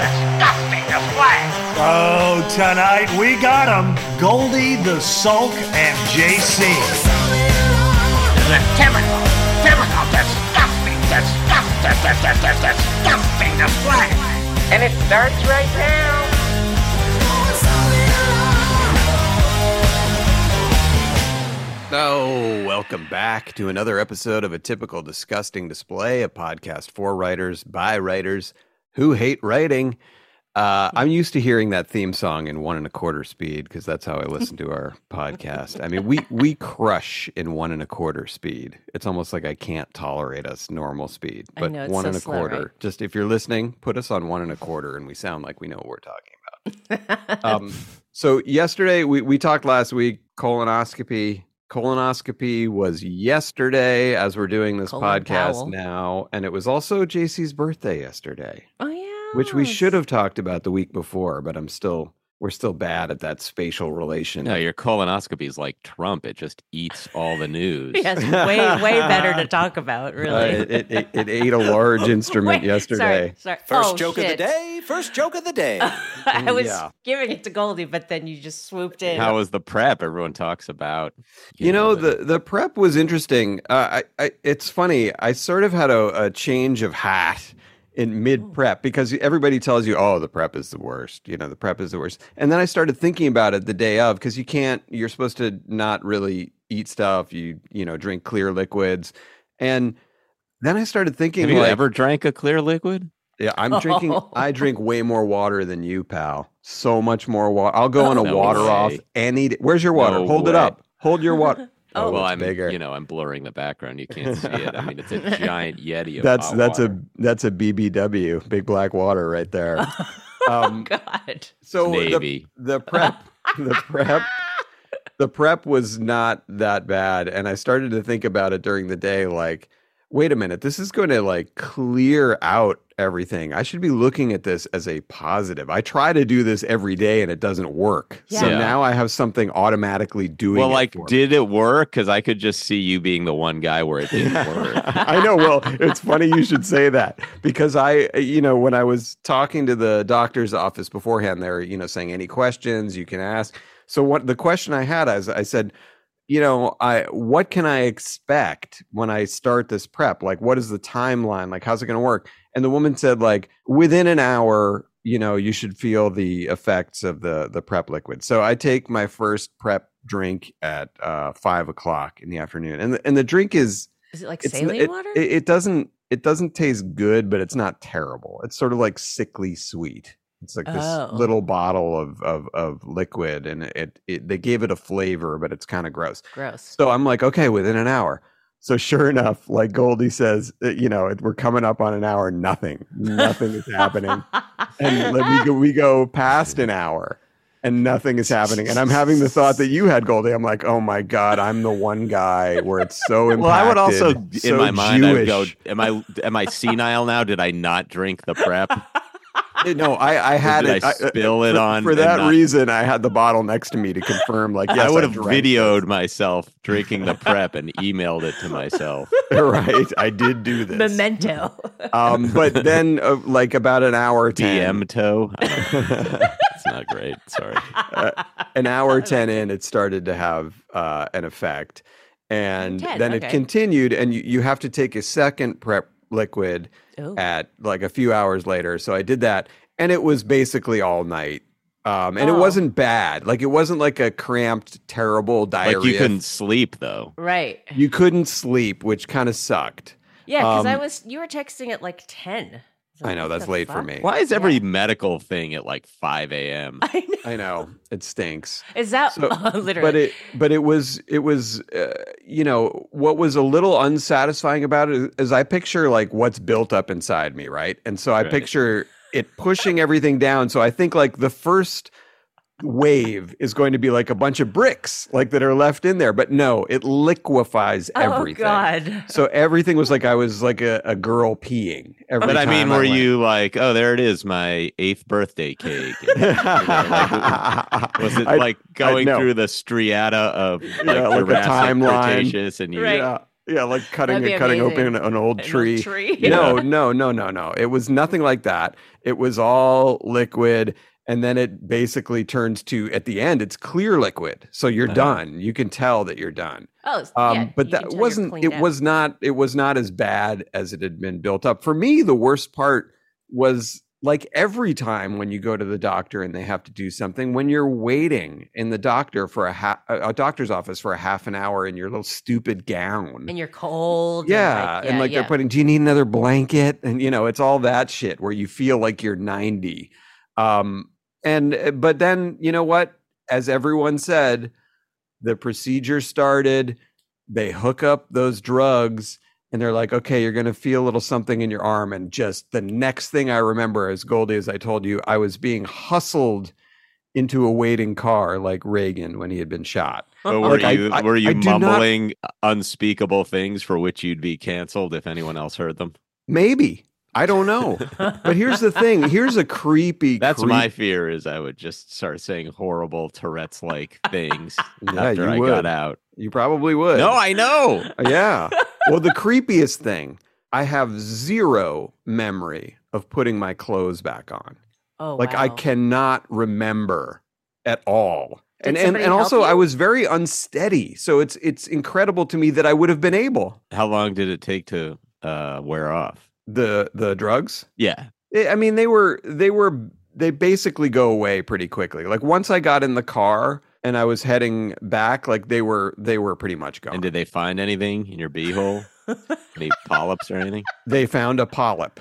Disgusting display. Oh, tonight we got them. Goldie, the Sulk, and JC. The typical, typical disgusting, disgusting, disgusting, disgusting display. And it starts right now. Oh, welcome back to another episode of a typical disgusting display, a podcast for writers by writers who hate writing. Uh, I'm used to hearing that theme song in one and a quarter speed because that's how I listen to our podcast. I mean, we we crush in one and a quarter speed. It's almost like I can't tolerate us normal speed, but know, one so and a slow, quarter. right? Just if you're listening, put us on one and a quarter, and we sound like we know what we're talking about. um, so yesterday we we talked last week colonoscopy. Colonoscopy was yesterday as we're doing this Colon podcast Powell. now, and it was also JC's birthday yesterday, Oh yeah. which we should have talked about the week before, but I'm still we're still bad at that spatial relation. No, your colonoscopy is like Trump. It just eats all the news. Yes, way way better to talk about. Uh, Really. it, it, it ate a large instrument Wait, yesterday. Sorry, sorry. First Oh, joke of the day. First joke of the day. I was Yeah. giving it to Goldie, but then you just swooped in. How was the prep? Everyone talks about. You know, the, the prep was interesting. Uh, I, I, it's funny. I sort of had a, a change of hat in mid oh. prep because everybody tells you, "Oh, the prep is the worst." You know, the prep is the worst. And then I started thinking about it the day of because you can't. You're supposed to not really eat stuff. You you know drink clear liquids, and then I started thinking, Have you like, ever drank a clear liquid? Yeah, I'm drinking. I drink way more water than you, pal. So much more water. I'll go oh, on a No water way. off any. Day. Where's your water? No Hold it up. Hold your water. Oh, well, I'm bigger. you know I'm blurring the background. You can't see it. I mean, it's a giant yeti. Of that's that's water. a that's a BBW, big black water right there. Um, God. so the, the prep, the prep, the prep was not that bad, and I started to think about it during the day. Like, wait a minute, this is going to like clear out everything. I should be looking at this as a positive. I try to do this every day, and it doesn't work. So Yeah. now I have something automatically doing. well, it like, for me. did it work? Because I could just see you being the one guy where it didn't work. I know. Well, it's funny you should say that because I, you know, when I was talking to the doctor's office beforehand, they're, you know, saying any questions you can ask. So what the question I had is, I said, you know, I what can I expect when I start this prep? Like, what is the timeline? Like, how's it going to work? And the woman said, like, within an hour, you know, you should feel the effects of the the prep liquid. So I take my first prep drink at uh, five o'clock in the afternoon, and the, and the drink is Is it like saline it, water? It, it doesn't it doesn't taste good, but it's not terrible. It's sort of like sickly sweet. It's like this Oh. little bottle of of of liquid, and it, it they gave it a flavor, but it's kind of gross. Gross. So I'm like, okay, within an hour. So sure enough, like Goldie says, uh, you know, we're coming up on an hour. Nothing, nothing is happening, and we go we go past an hour, and nothing is happening. And I'm having the thought that you had, Goldie. I'm like, oh my god, I'm the one guy where it's so impacted. Well, I would also, in my mind, I would go, "Am I am I senile now? Did I not drink the prep? No, I, I had did it. I spill it for, on for that not- reason. I had the bottle next to me to confirm. Like, yes, I would have drank videoed myself drinking the prep and emailed it to myself. right. I did do this. Memento. Um, but then, uh, like about an hour ten, DM toe. I don't know. It's not great. Sorry. uh, an hour 10 in it started to have uh, an effect and 10, then okay. it continued and you, you have to take a second prep liquid Ooh. at like a few hours later. So I did that, and it was basically all night. Um, and it Oh. wasn't bad. Like it wasn't like a cramped, terrible diarrhea. Like you couldn't sleep though. Right. You couldn't sleep, which kind of sucked. Yeah, because I Um, was you were texting at like ten. So I know that's the late for me. Why is every Yeah. medical thing at like 5 a.m.? I know. I know it stinks. Is that So- literally? But it, but it was, it was, uh, you know, what was a little unsatisfying about it is I picture like what's built up inside me, right? And so I Right. picture it pushing everything down. So I think like the first wave is going to be like a bunch of bricks like that are left in there, but no, it liquefies everything oh everything. God. So everything was like I was like a, a girl peeing. Every But I mean, time were went. you like, oh, there it is, my eighth birthday cake? And, you know, like, was it I- like going know. through the striata of like, Yeah, like a timeline. Cretaceous, and you Right. Yeah, yeah, like cutting That'd cutting open amazing. an old An old tree. tree. No, no, no, no, no. It was nothing like that. It was all liquid, and then it basically turns to at the end, it's clear liquid. So you're Uh-huh. done. You can tell that you're done. Oh, Um, yeah, but that wasn't. It out. was not. It was not as bad as it had been built up. For me, the worst part was like every time when you go to the doctor and they have to do something when you're waiting in the doctor for a ha- a a doctor's office for a half an hour in your little stupid gown and you're cold. yeah, and and like yeah. they're putting, do you need another blanket? And you know, it's all that shit where you feel like you're 90. Um, and uh, but then you know what? As everyone said, the procedure started. They hook up those drugs, and they're like, okay, you're gonna feel a little something in your arm. And just the next thing I remember, as Goldie, as I told you, I was being hustled into a waiting car like Reagan when he had been shot. But were Like, you I- were you I do not- mumbling unspeakable things for which you'd be canceled if anyone else heard them? Maybe. I don't know. but here's the thing. Here's a creepy. That's creep- my fear is I would just start saying horrible Tourette's like things Yeah, after you I would. got out. You probably would. No, I know. yeah. Well, the creepiest thing. I have zero memory of putting my clothes back on. Oh, like I cannot remember at all. Did and and, and help also I was very unsteady. So it's it's incredible to me that I would have been able. How long did it take to uh, wear off? The the drugs? Yeah. I I mean, they were they were they basically go away pretty quickly. Like once I got in the car and I was heading back, like they were they were pretty much gone. And did they find anything in your beehole? Any polyps or anything? they found a polyp.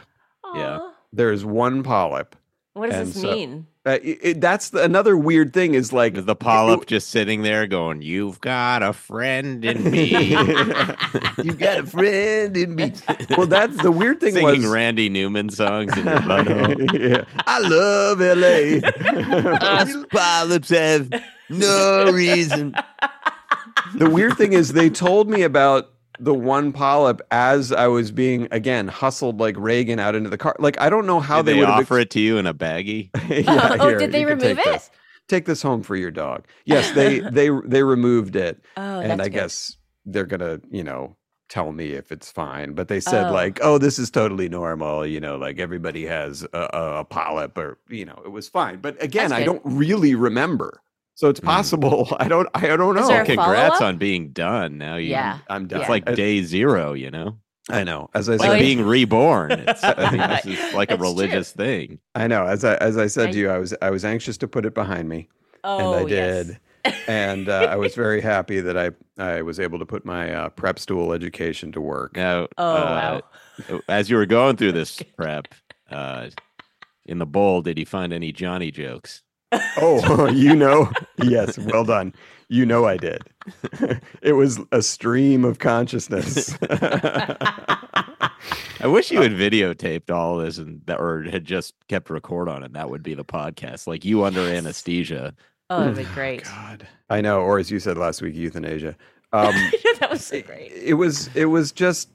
Yeah. There's one polyp. What does And this so- mean? Uh, it, it- that's the, another weird thing is like the polyp just sitting there going, "You've got a friend in me," You've got a friend in me. Well, that's the weird thing singing was Randy Newman songs in your butthole? yeah. I love LA. Us polyps have no reason. the weird thing is they told me about the one polyp as I was being again hustled like Reagan out into the car. Like I don't know how Did they, they, would offer it to you in a baggie? yeah, Oh, here, did they you can take remove it? This. Take this home for your dog. Yes, they they they removed it, Oh, and I good. guess they're gonna you know tell me if it's fine. But they said Oh. like, oh, this is totally normal. You know, like everybody has a, a, a polyp, or you know, it was fine. But again, I don't really remember. So it's possible. I don't. I don't know. Is Congrats follow-up? on being done. Now you, Yeah. I'm done. it's like day zero. You know, I know. As I like Oh, said, being reborn. It's, I mean, this is like a That's true. religious thing. I know. As I as I said I- to you, I was I was anxious to put it behind me, Oh, and I yes. did. and uh, I was very happy that I I was able to put my uh, prep stool education to work. Now, Oh, uh, as you were going through this prep, uh, in the bowl, did you find any Johnny jokes? Oh, you know, yes, well done. You know, I did. it was a stream of consciousness. I wish you had videotaped all this and that, or had just kept record on it. That would be the podcast, like you under anesthesia. Oh, that'd be great. God, I know. Or as you said last week, euthanasia. Um, that was so great. it was it was just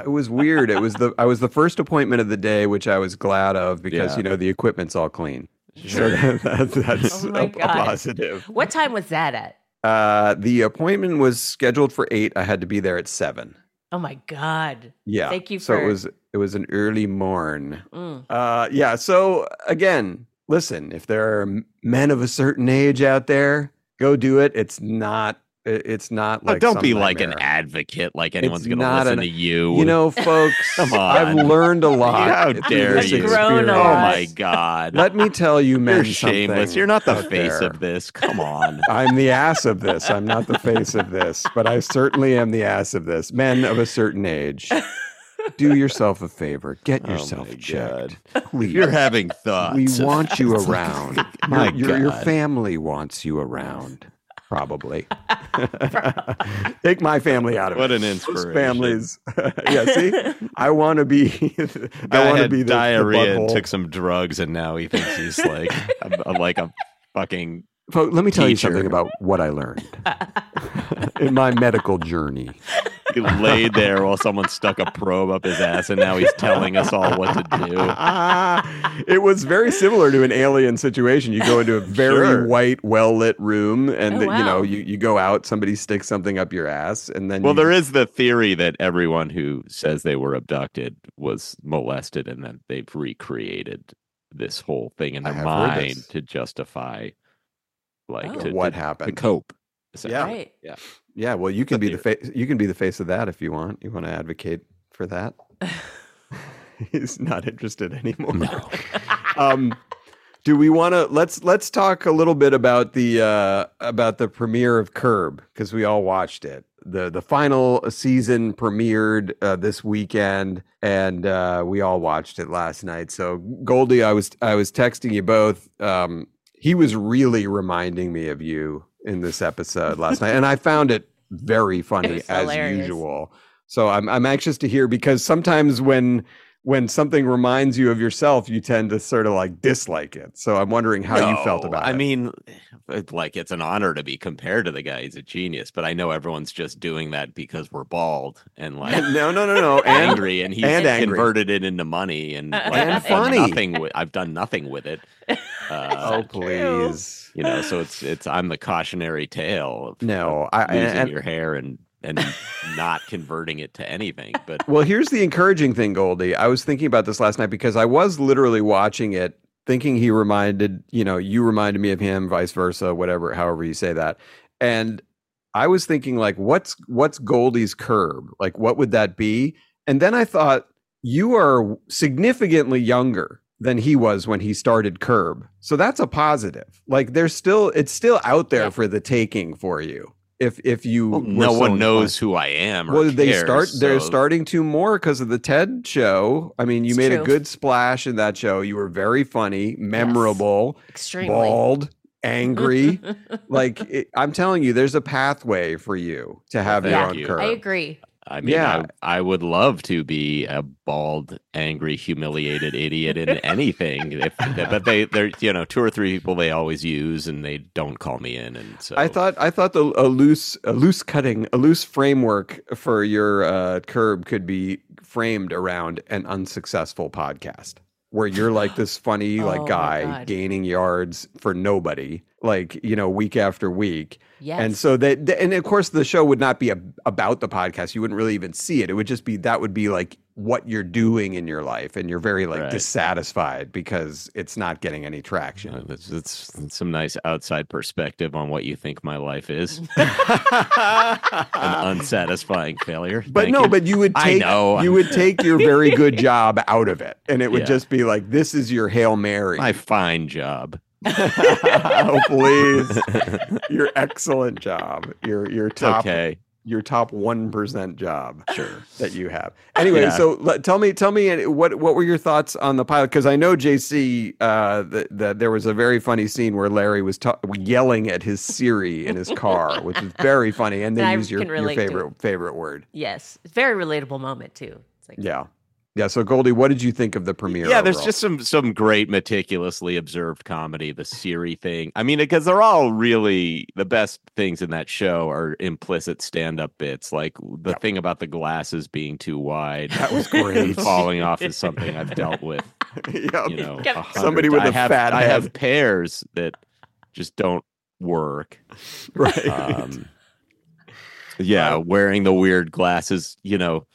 it was weird. It was the I was the first appointment of the day, which I was glad of because Yeah. you know the equipment's all clean. So that, that, that's Oh a, a positive. What time was that at? Uh, the appointment was scheduled for eight. I had to be there at seven. Oh my god. Yeah. Thank you So for- it was it was an early morn. Mm. Uh, yeah. So again, listen, if there are men of a certain age out there, go do it. It's not it's not Oh, like don't some be like an advocate, like anyone's It's going to not listen an- to you. You know, folks, Come on. I've learned a lot. How dare this you? Grown Oh my God. Let me tell you, men, You're shameless. You're not the face there. of this. Come on. I'm the ass of this. I'm not the face of this, but I certainly am the ass of this. Men of a certain age, do yourself a favor. Get Oh yourself my checked. God. Please. You're having thoughts. we want you around. My your, your, your family wants you around. Probably. Take my family out of What it. What an Those inspiration. families. yeah, see? I want to be I want to be the, the diarrhea and took some drugs, and now he thinks he's like a, a- like a fucking. Let me tell you something about what I learned in my medical journey. He laid there while someone stuck a probe up his ass, and now he's telling us all what to do. Ah, it was very similar to an alien situation. You go into a very Sure. white, well lit room, and Oh, the- you know you, you go out. Somebody sticks something up your ass, and then Well, you, there is the theory that everyone who says they were abducted was molested, and then they've recreated this whole thing in their mind to justify, like, Oh. to, what to, to happened. cope. Yeah. Right. Yeah, well, you can be the face. You can be the face of that if you want. You want to advocate for that. He's not interested anymore. No. um, do we want to let's let's talk a little bit about the uh, about the premiere of Curb because we all watched it. the The final season premiered uh, this weekend, and uh, we all watched it last night. So Goldie, I was I was texting you both. Um, he was really reminding me of you in this episode last night, and I found it very funny was as hilarious. usual. So I'm I'm anxious to hear because sometimes when when something reminds you of yourself, you tend to sort of like dislike it. So I'm wondering how you felt about I it. I mean, like it's an honor to be compared to the guy. He's a genius, but I know everyone's just doing that because we're bald and like no, no, no, no, and angry, and he's and angry. converted it into money and like And funny. Nothing with, I've done nothing with it. Uh, oh please, you know, so it's it's I'm the cautionary tale of no, I losing and, your hair and and not converting it to anything. But Well, here's the encouraging thing, Goldie. I was thinking about this last night because I was literally watching it, thinking he reminded, you know, you reminded me of him, vice versa, whatever, however you say that. And I was thinking, like, what's what's Goldie's curb? Like, what would that be? And then I thought, you are significantly younger than he was when he started Curb. So that's a positive. Like there's still it's still out there Yeah. for the taking for you. If if you well, no so one inclined. knows who I am. Or Well, they cares, start. They're starting to more because of the TED show. I mean, you It's made a good splash in that show. You were very funny, memorable, Extremely. bald, angry. like it, I'm telling you, there's a pathway for you to have your thank own you. curb. I agree. I mean, Yeah. I, I would love to be a bald, angry, humiliated idiot in anything. If, but they, they're, you know, two or three people they always use, and they don't call me in. And so I thought I thought the a loose a loose cutting a loose framework for your uh, curb could be framed around an unsuccessful podcast where you're like this funny Oh like my guy gaining yards for nobody like you know week after week Yes. and so that th- and of course the show would not be a, about the podcast you wouldn't really even see it it would just be that would be like what you're doing in your life and you're very like Right. dissatisfied because it's not getting any traction Uh, It's, it's some nice outside perspective on what you think my life is. An unsatisfying failure. But Thank no, you. but you would take I take know. you would take your very good job out of it, and it would Yeah. just be like, "This is your hail mary." my fine job. oh please, your excellent job, your your top okay. your top one percent job, sure that you have. Anyway, Yeah. so let, tell me tell me uh, what what were your thoughts on the pilot? Because I know JC uh, that that there was a very funny scene where Larry was ta- yelling at his Siri in his car, which is very funny, and they And use your, your favorite favorite word. yes. It's a very relatable moment too. It's like Yeah. Yeah. So Goldie, what did you think of the premiere? Yeah, there's just some some great meticulously observed comedy. The Siri thing. I mean, because they're all really the best things in that show are implicit stand-up bits. Like the Yep. thing about the glasses being too wide. that was great. falling off is something I've dealt with. Yep. You know, Get- a hundred Somebody with I a have, fat I head. have pairs that just don't work. right. Um, yeah, wearing the weird glasses, you know,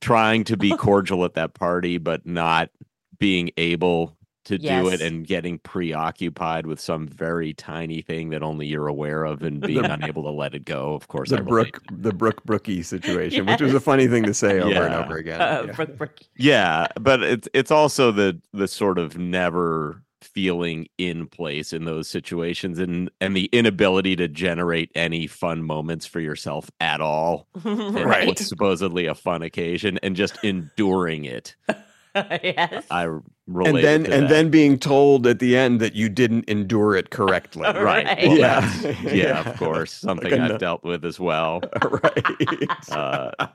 trying to be cordial at that party, but not being able to do it and getting preoccupied with some very tiny thing that only you're aware of and being unable to let it go. Of course, I the relate. Brooke the Brook Brookie situation, which was a funny thing to say over and over again. Uh, Yeah. Brooke, Brooke. Yeah, but it's it's also the the sort of never feeling in place in those situations and and the inability to generate any fun moments for yourself at all right in what's supposedly a fun occasion and just enduring it yes. i relate and then to and that. then being told at the end that you didn't endure it correctly. right, Right. well, Yeah. yeah, Yeah. of course something Like a i've no- dealt with as well right. uh,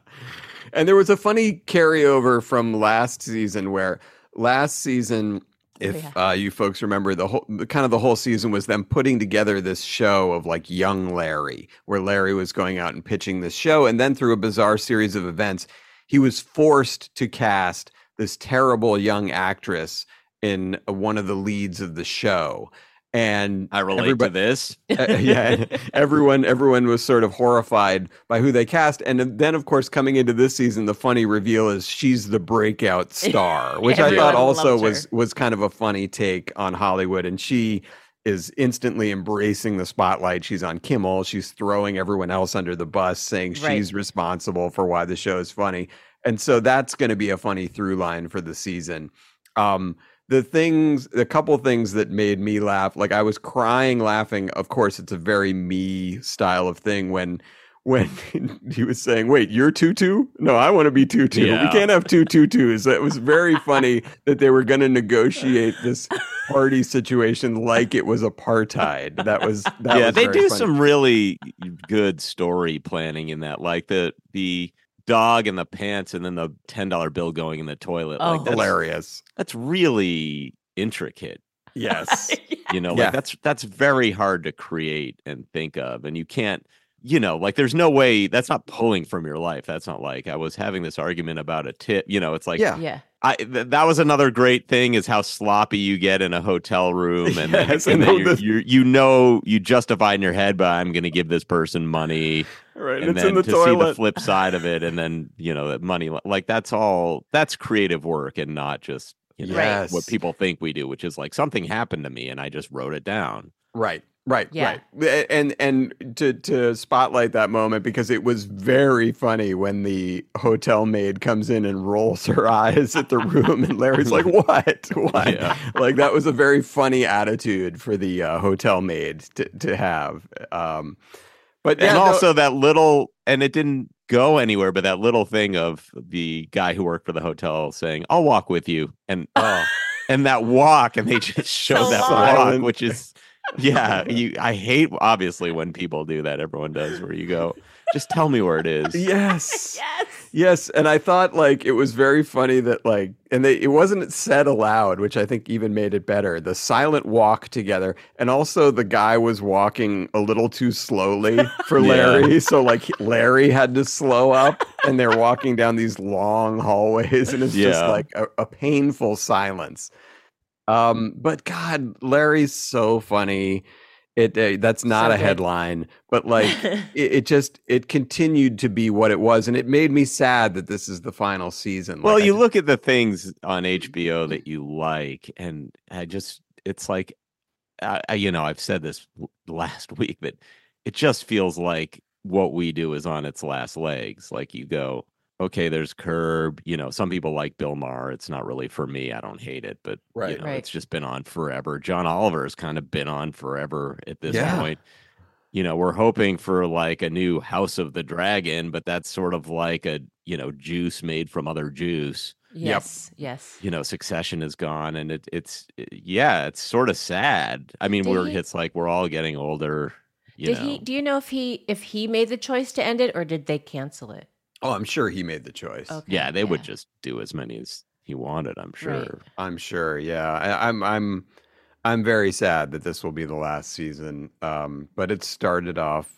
and there was a funny carryover from last season where last season if uh, you folks remember the whole kind of the whole season was them putting together this show of like young larry where larry was going out and pitching this show and then through a bizarre series of events he was forced to cast this terrible young actress in one of the leads of the show and i relate to this uh, yeah, everyone everyone was sort of horrified by who they cast, and then of course coming into this season, the funny reveal is she's the breakout star, which I thought also was was kind of a funny take on Hollywood, and she is instantly embracing the spotlight. She's on Kimmel. She's throwing everyone else under the bus, saying Right. she's responsible for why the show is funny. And so that's going to be a funny through line for the season. Um, the things, a couple things that made me laugh, like I was crying laughing. Of course, it's a very me style of thing when when he was saying, "Wait, you're tutu? No, I want to be tutu. We can't have two tutus." It was very funny that they were going to negotiate this party situation like it was apartheid. That was that yeah was they do funny. some really good story planning in that like the the dog and the pants and then the $10 bill going in the toilet Oh. like that's, hilarious. that's really intricate Yes. you know Yeah. like that's that's very hard to create and think of and you can't you know like there's no way that's not pulling from your life that's not like i was having this argument about a tip you know it's like Yeah. yeah. I th- that was another great thing is how sloppy you get in a hotel room, and Yes, and and then the- you you you know you justify in your head, but I'm going to give this person money, right. and it's then in the to see the flip side of it, and then you know that money like that's all that's creative work and not just you know Yes. what people think we do, which is like something happened to me and I just wrote it down. Right. Right, Yeah. right, and and to to spotlight that moment because it was very funny when the hotel maid comes in and rolls her eyes at the room, and Larry's like, "What? What?" Yeah. Like that was a very funny attitude for the uh, hotel maid to to have. Um, but yeah, and no- also that little and it didn't go anywhere, but that little thing of the guy who worked for the hotel saying, "I'll walk with you," and oh, and that walk and they just show So that long. walk which is yeah you i hate obviously when people do that everyone does where you go just tell me where it is yes, Yes. Yes, and I thought like it was very funny that like and they it wasn't said aloud, which I think even made it better. The silent walk together and also the guy was walking a little too slowly for Yeah. Larry, so like Larry had to slow up and they're walking down these long hallways and it's just like a, a painful silence. Um but god, Larry's so funny. It uh, that's not So a headline, but like it, it just it continued to be what it was, and it made me sad that this is the final season. well Like, I you just- look at the things on hbo that you like and i just it's like I, I- you know i've said this last week that it just feels like what we do is on its last legs like you go okay there's curb you know some people like bill maher it's not really for me i don't hate it but Right. you know, Right. it's just been on forever john oliver has kind of been on forever at this Yeah. point you know we're hoping for like a new house of the dragon but that's sort of like a you know juice made from other juice Yes. Yes. you know succession is gone and it, it's eh, yeah it's sort of sad i mean Did we're he- it's like we're all getting older you Did know he? Do you know if he if he made the choice to end it or did they cancel it? Oh, I'm sure he made the choice. Okay. yeah they would just do as many as he wanted i'm sure Right. I'm sure. Yeah, I, I'm. I'm. I'm very sad that this will be the last season. Um, but it started off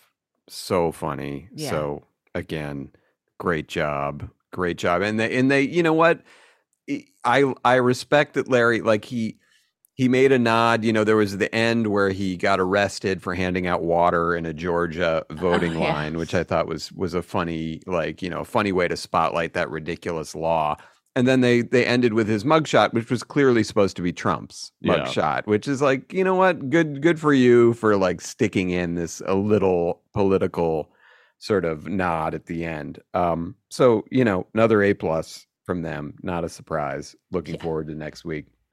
so funny. Yeah. So again, great job, great job. And they and they, you know what? I I respect that Larry. Like he he made a nod. You know, there was the end where he got arrested for handing out water in a Georgia voting Oh, yeah. line, which I thought was was a funny, like you know, funny way to spotlight that ridiculous law. and then they they ended with his mugshot, which was clearly supposed to be Trump's Yeah. mugshot, which is like, you know what, good good for you for like sticking in this a little political sort of nod at the end. Um, so you know, another A plus from them, not a surprise. Looking forward to next week.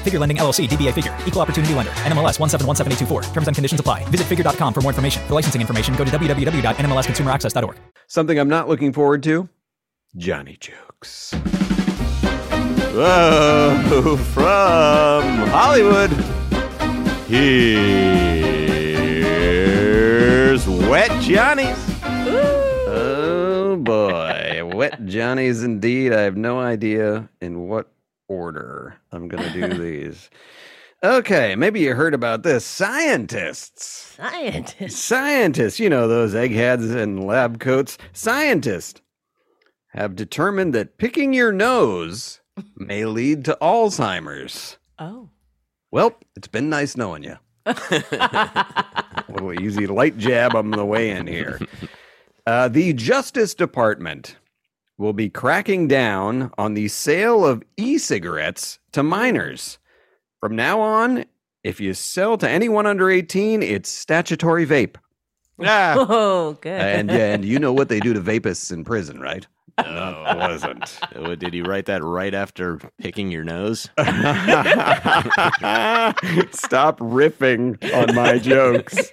Figure Lending LLC, DBA Figure, Equal Opportunity Lender, NMLS 1717824. Terms and conditions apply. Visit figure.com for more information. For licensing information, go to www.nmlsconsumeraccess.org. Something I'm not looking forward to: Johnny jokes. Whoa, from Hollywood. Here's Wet Johnny's. Oh boy, wet Johnny's indeed. I have no idea in what order I'm going to do these. Okay, maybe you heard about this. Scientists. Scientists. Scientists, you know, those eggheads in lab coats. Scientists have determined that picking your nose may lead to Alzheimer's. Oh. Well, it's been nice knowing you. A little easy light jab on the way in here. Uh, the Justice Department will be cracking down on the sale of e cigarettes to minors. From now on, if you sell to anyone under 18, it's statutory vape. Ah, Oh, good. And, yeah, and you know what they do to vapists in prison, right? no, it wasn't. Oh, Did he write that right after picking your nose? Stop riffing on my jokes.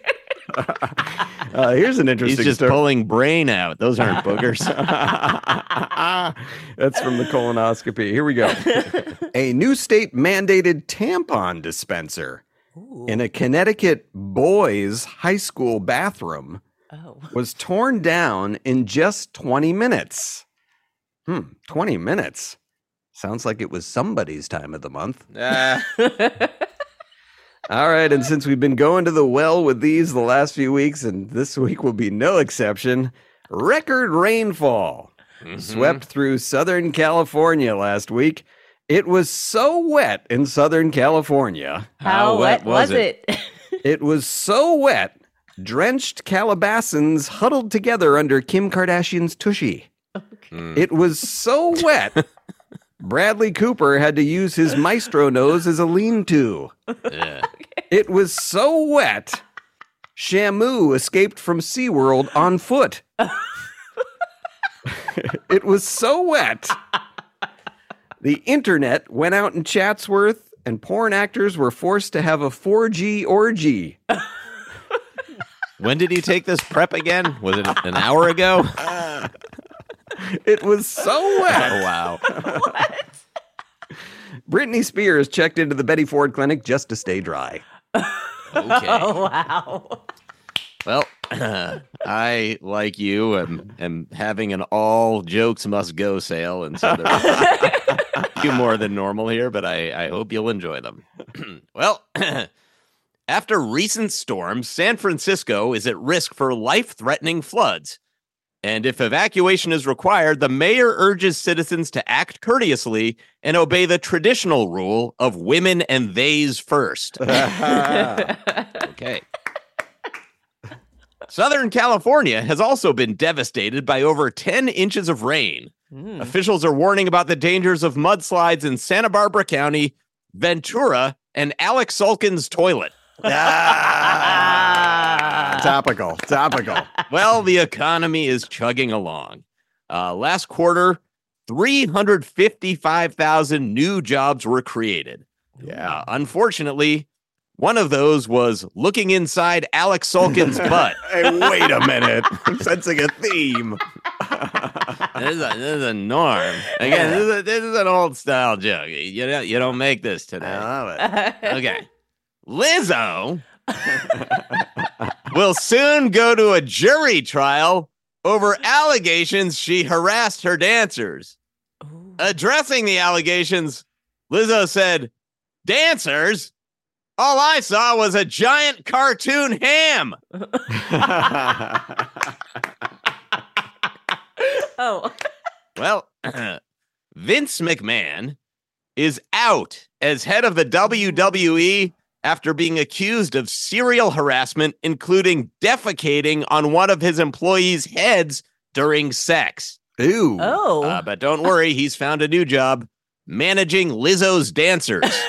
Uh, here's an interesting. He's just story. pulling brain out. Those aren't boogers. That's from the colonoscopy. Here we go. a new state mandated tampon dispenser in a Connecticut boys' high school bathroom oh. was torn down in just 20 minutes. Hmm, 20 minutes. Sounds like it was somebody's time of the month. Ah, All right, and since we've been going to the well with these the last few weeks, and this week will be no exception, record rainfall mm-hmm. swept through Southern California last week. It was so wet in Southern California. How, wet was it? It was so wet, drenched Calabasans huddled together under Kim Kardashian's tushy. Hmm. It was so wet, Bradley Cooper had to use his maestro nose as a lean to. yeah. It was so wet, Shamu escaped from SeaWorld on foot. it was so wet. The internet went out in Chatsworth, and porn actors were forced to have a 4G orgy. When did you take this prep again? Was it an hour ago? It was so wet. Oh, wow. Britney Spears checked into the Betty Ford Clinic just to stay dry. Okay. oh, wow. Well, I, like you, am, am having an all jokes must go sale. And so there's a few more than normal here, but I, I hope you'll enjoy them. well, after recent storms, San Francisco is at risk for life threatening floods. And if evacuation is required, the mayor urges citizens to act courteously and obey the traditional rule of women and theys first. Okay. Southern California has also been devastated by over 10 inches of rain. Hmm. Officials are warning about the dangers of mudslides in Santa Barbara County, Ventura, and Alex Sulkin's toilet. Topical, topical. Well, the economy is chugging along. Uh, last quarter, 355,000 new jobs were created. Yeah. Uh, unfortunately, one of those was looking inside Alex Sulkin's butt. Hey, wait a minute. I'm sensing a theme. this, is a, this is a norm. Again, this is, a, this is an old style joke. You don't, you don't make this today. I love it. Okay. Lizzo will soon go to a jury trial over allegations she harassed her dancers. Addressing the allegations, Lizzo said, Dancers? All I saw was a giant cartoon ham. Oh. Well, Vince McMahon is out as head of the WWE after being accused of serial harassment, including defecating on one of his employees' heads during sex. Ew. Oh. Uh, but don't worry, he's found a new job managing Lizzo's dancers.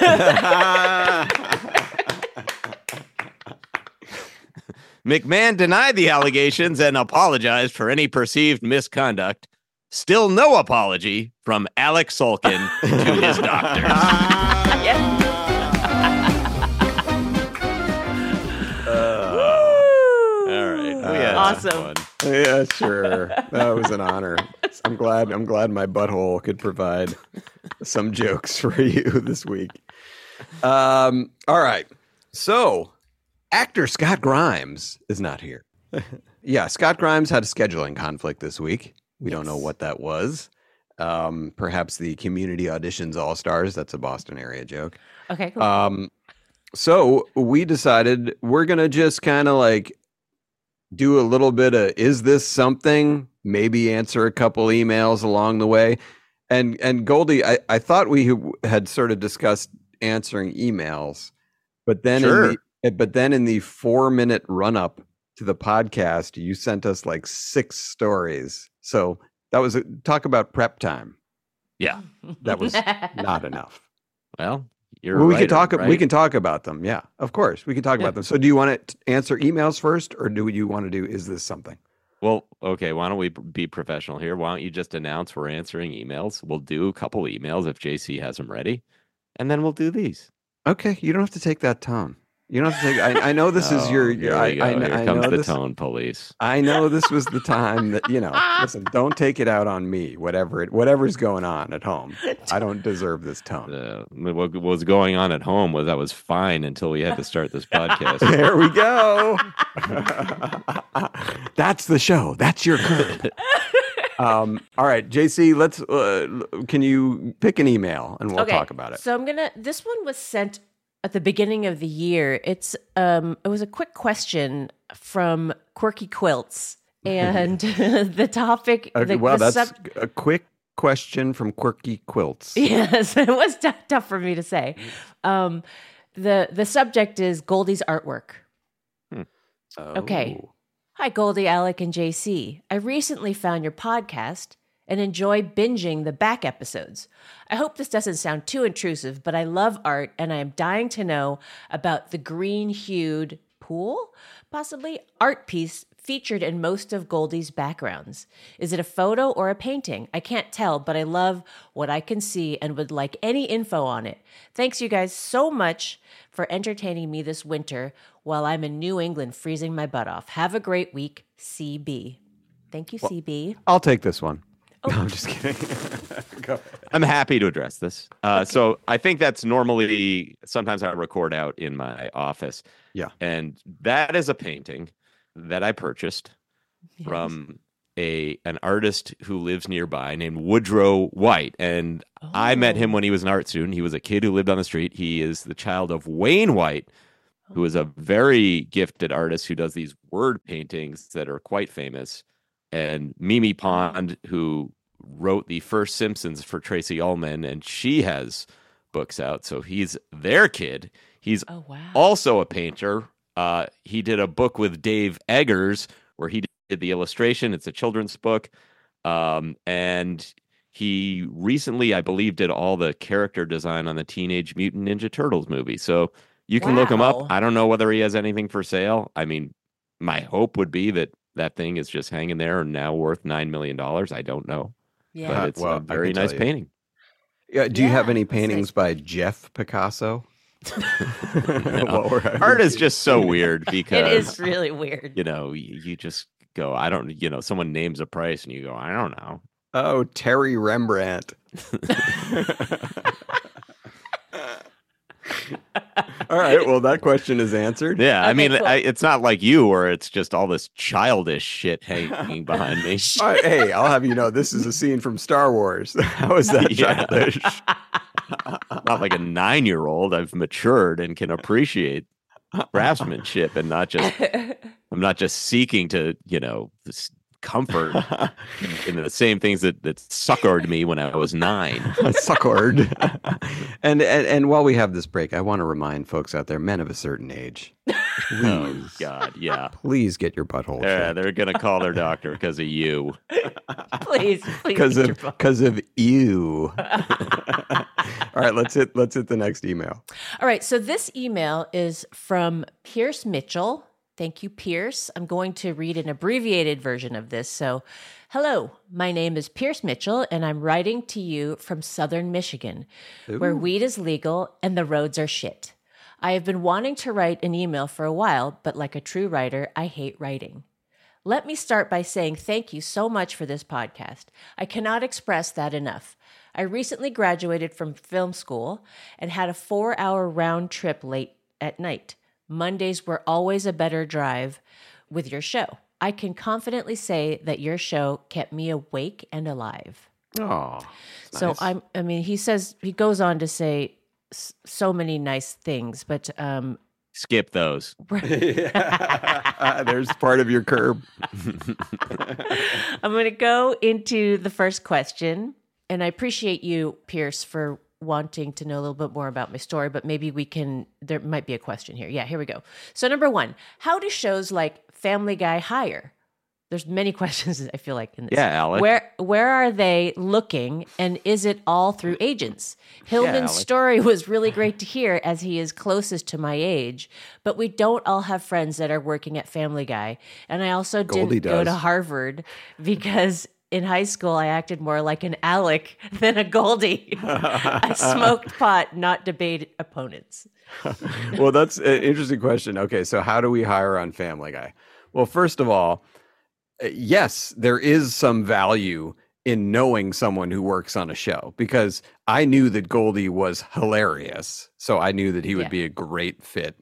McMahon denied the allegations and apologized for any perceived misconduct. Still no apology from Alex Sulkin to his doctor. All Awesome. fun. yeah, sure. That was an honor. I'm glad. I'm glad my butthole could provide some jokes for you this week. Um. All right. So, actor Scott Grimes is not here. yeah, Scott Grimes had a scheduling conflict this week. We don't know what that was. Um, perhaps the Community Auditions All Stars. That's a Boston area joke. Okay, cool. Um, so we decided we're gonna just kind of like do a little bit of is this something? Maybe answer a couple emails along the way. And and Goldie, I, I thought we had sort of discussed answering emails, but then Sure. in the but then in the four minute run up to the podcast, you sent us like six stories. So that was a, talk about prep time. Yeah. That was not enough. Well, you're Well, we right, can talk. We can talk about them. Yeah, of course, we can talk Yeah. about them. So, do you want to answer emails first, or do you want to do? Is this something? Well, okay. Why don't we be professional here? Why don't you just announce we're answering emails? We'll do a couple emails if JC has them ready, and then we'll do these. Okay, you don't have to take that tone. You don't have to take. I, I know this is your. Oh, your here I. I, Here I comes know the this. tone police. I know this was the time that you know. Listen, don't take it out on me. Whatever it, whatever's going on at home, I don't deserve this tone. Uh, what was going on at home was I was fine until we had to start this podcast. There we go. That's the show. That's your curb. Um, all right, JC, let's. Uh, can you pick an email and we'll Okay, talk about it? So I'm gonna. This one was sent at the beginning of the year. It's um. It was a quick question from Quirky Quilts, and the topic. Okay, the, well, the that's sub- a quick question from Quirky Quilts. Yes, it was t- tough for me to say. Um, the the subject is Goldie's artwork. Okay. Oh. Hi, Goldie, Alec, and JC. I recently found your podcast and enjoy binging the back episodes. I hope this doesn't sound too intrusive, but I love art and I am dying to know about the green hued pool, possibly art piece featured in most of Goldie's backgrounds. Is it a photo or a painting? I can't tell, but I love what I can see and would like any info on it. Thanks, you guys, so much for entertaining me this winter while I'm in New England freezing my butt off. Have a great week, CB. Thank you, CB. I'll take this one. Oh. No, I'm just kidding. Go ahead. I'm happy to address this. Uh, So I think that's normally sometimes I record out in my office. Yeah. And that is a painting that I purchased from a an artist who lives nearby named Woodrow White. And I met him when he was an art student. He was a kid who lived on the street. He is the child of Wayne White, who is a very gifted artist who does these word paintings that are quite famous. And Mimi Pond, who wrote the first Simpsons for Tracey Ullman, and she has books out. So he's their kid. He's Oh, wow. also a painter. Uh, he did a book with Dave Eggers where he did the illustration. It's a children's book. Um, and he recently, I believe, did all the character design on the Teenage Mutant Ninja Turtles movie. So you can look him up. I don't know whether he has anything for sale. I mean, my hope would be that that thing is just hanging there and now worth $9 million. I don't know. Yeah. But it's Well, I a can very nice you. painting. Yeah, do you have any that's nice. paintings by Jeff Picasso? While Art is just so weird because It is really weird. you know, you, you just go, I don't, you know, someone names a price and you go, I don't know. Oh, Terry Rembrandt. All right. Well, that question is answered. Yeah, I mean, cool. I, it's not like you where it's just all this childish shit hanging behind me. All right, hey, I'll have you know this is a scene from Star Wars. How is that Yeah. childish? not like a nine year old. I've matured and can appreciate craftsmanship and not just I'm not just seeking to, you know, this comfort in the same things that that succored me when I was nine. succored. and, and and while we have this break, I want to remind folks out there, men of a certain age, Oh God, yeah. please get your butthole Yeah, they're gonna call their doctor because of you. please, please. because of because of you. All right, let's hit let's hit the next email. All right, so this email is from Pierce Mitchell. Thank you, Pierce. I'm going to read an abbreviated version of this. So, hello, my name is Pierce Mitchell, and I'm writing to you from southern Michigan, where weed is legal and the roads are shit. I have been wanting to write an email for a while, but like a true writer, I hate writing. Let me start by saying thank you so much for this podcast. I cannot express that enough. I recently graduated from film school and had a four hour round trip late at night. Mondays were always a better drive with your show. I can confidently say that your show kept me awake and alive. Oh, So I'm I mean he says he goes on to say s- so many nice things, but um Skip those. there's part of your curb. I'm going to go into the first question. And I appreciate you, Pierce, for wanting to know a little bit more about my story, but maybe we can, there might be a question here. Yeah, here we go. So, number one, how do shows like Family Guy hire? There's many questions I feel like in this. Yeah, Alec. Where where are they looking, and is it all through agents? Hillman's Alec. story was really great to hear, as he is closest to my age. But we don't all have friends that are working at Family Guy, and I also Goldie didn't go to. Harvard because in high school I acted more like an Alec than a Goldie. I smoked pot, not debate opponents. well, that's an interesting question. Okay, so how do we hire on Family Guy? Well, first of all, yes, there is some value in knowing someone who works on a show because I knew that Goldie was hilarious. So I knew that he would Yeah. be a great fit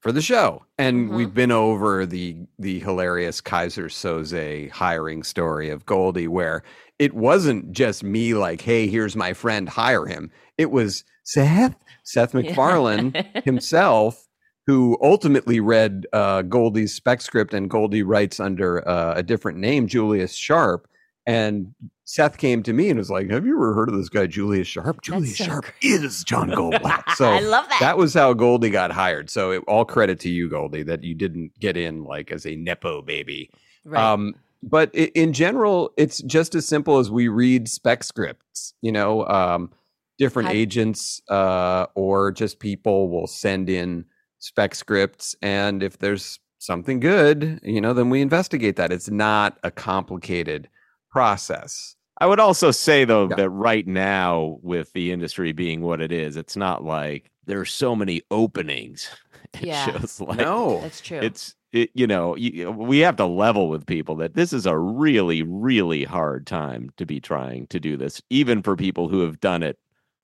for the show. And we've been over the the hilarious Keyser Soze hiring story of Goldie where it wasn't just me like, "Hey, here's my friend, hire him." It was Seth, Seth MacFarlane himself who ultimately read uh, Goldie's spec script, and Goldie writes under uh, a different name, Julius Sharp. And Seth came to me and was like, "Have you ever heard of this guy, Julius Sharp? Julius so Sharp is John Goldblatt." So I love that. That was how Goldie got hired. So it, all credit to you, Goldie, that you didn't get in like as a nepo baby. Right. Um, but i- in general, it's just as simple as we read spec scripts. You know, um, different agents uh, or just people will send in spec scripts, and if there's something good, you know, then we investigate that. It's not a complicated process. I would also say though Yeah. that right now, with the industry being what it is, it's not like there are so many openings. It Yeah. shows like no, That's true. it's it, you know you, we have to level with people that this is a really really hard time to be trying to do this, even for people who have done it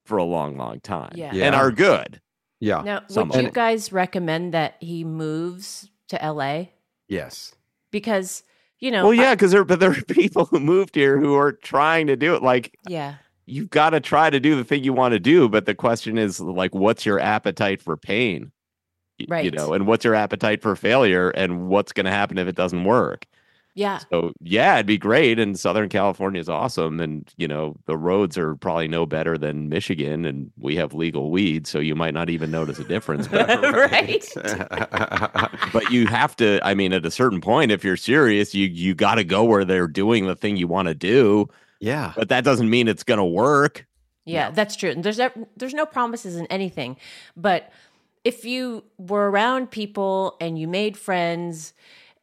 for a long, long time Yeah. and are good. yeah, now, some would you guys recommend that he moves to LA? yes, Because, you know, well, yeah, because there but there are people who moved here who are trying to do it. Like yeah. you've got to try to do the thing you want to do, but the question is like, what's your appetite for pain? Right. You know, and what's your appetite for failure, and what's going to happen if it doesn't work? Yeah. So yeah, it'd be great. And Southern California is awesome. And you know, the roads are probably no better than Michigan, and we have legal weed, so you might not even notice a difference. But right. but you have to. I mean, at a certain point, if you're serious, you you got to go where they're doing the thing you want to do. yeah. But that doesn't mean it's going to work. Yeah, that's true. And there's no- there's no promises in anything, but if you were around people and you made friends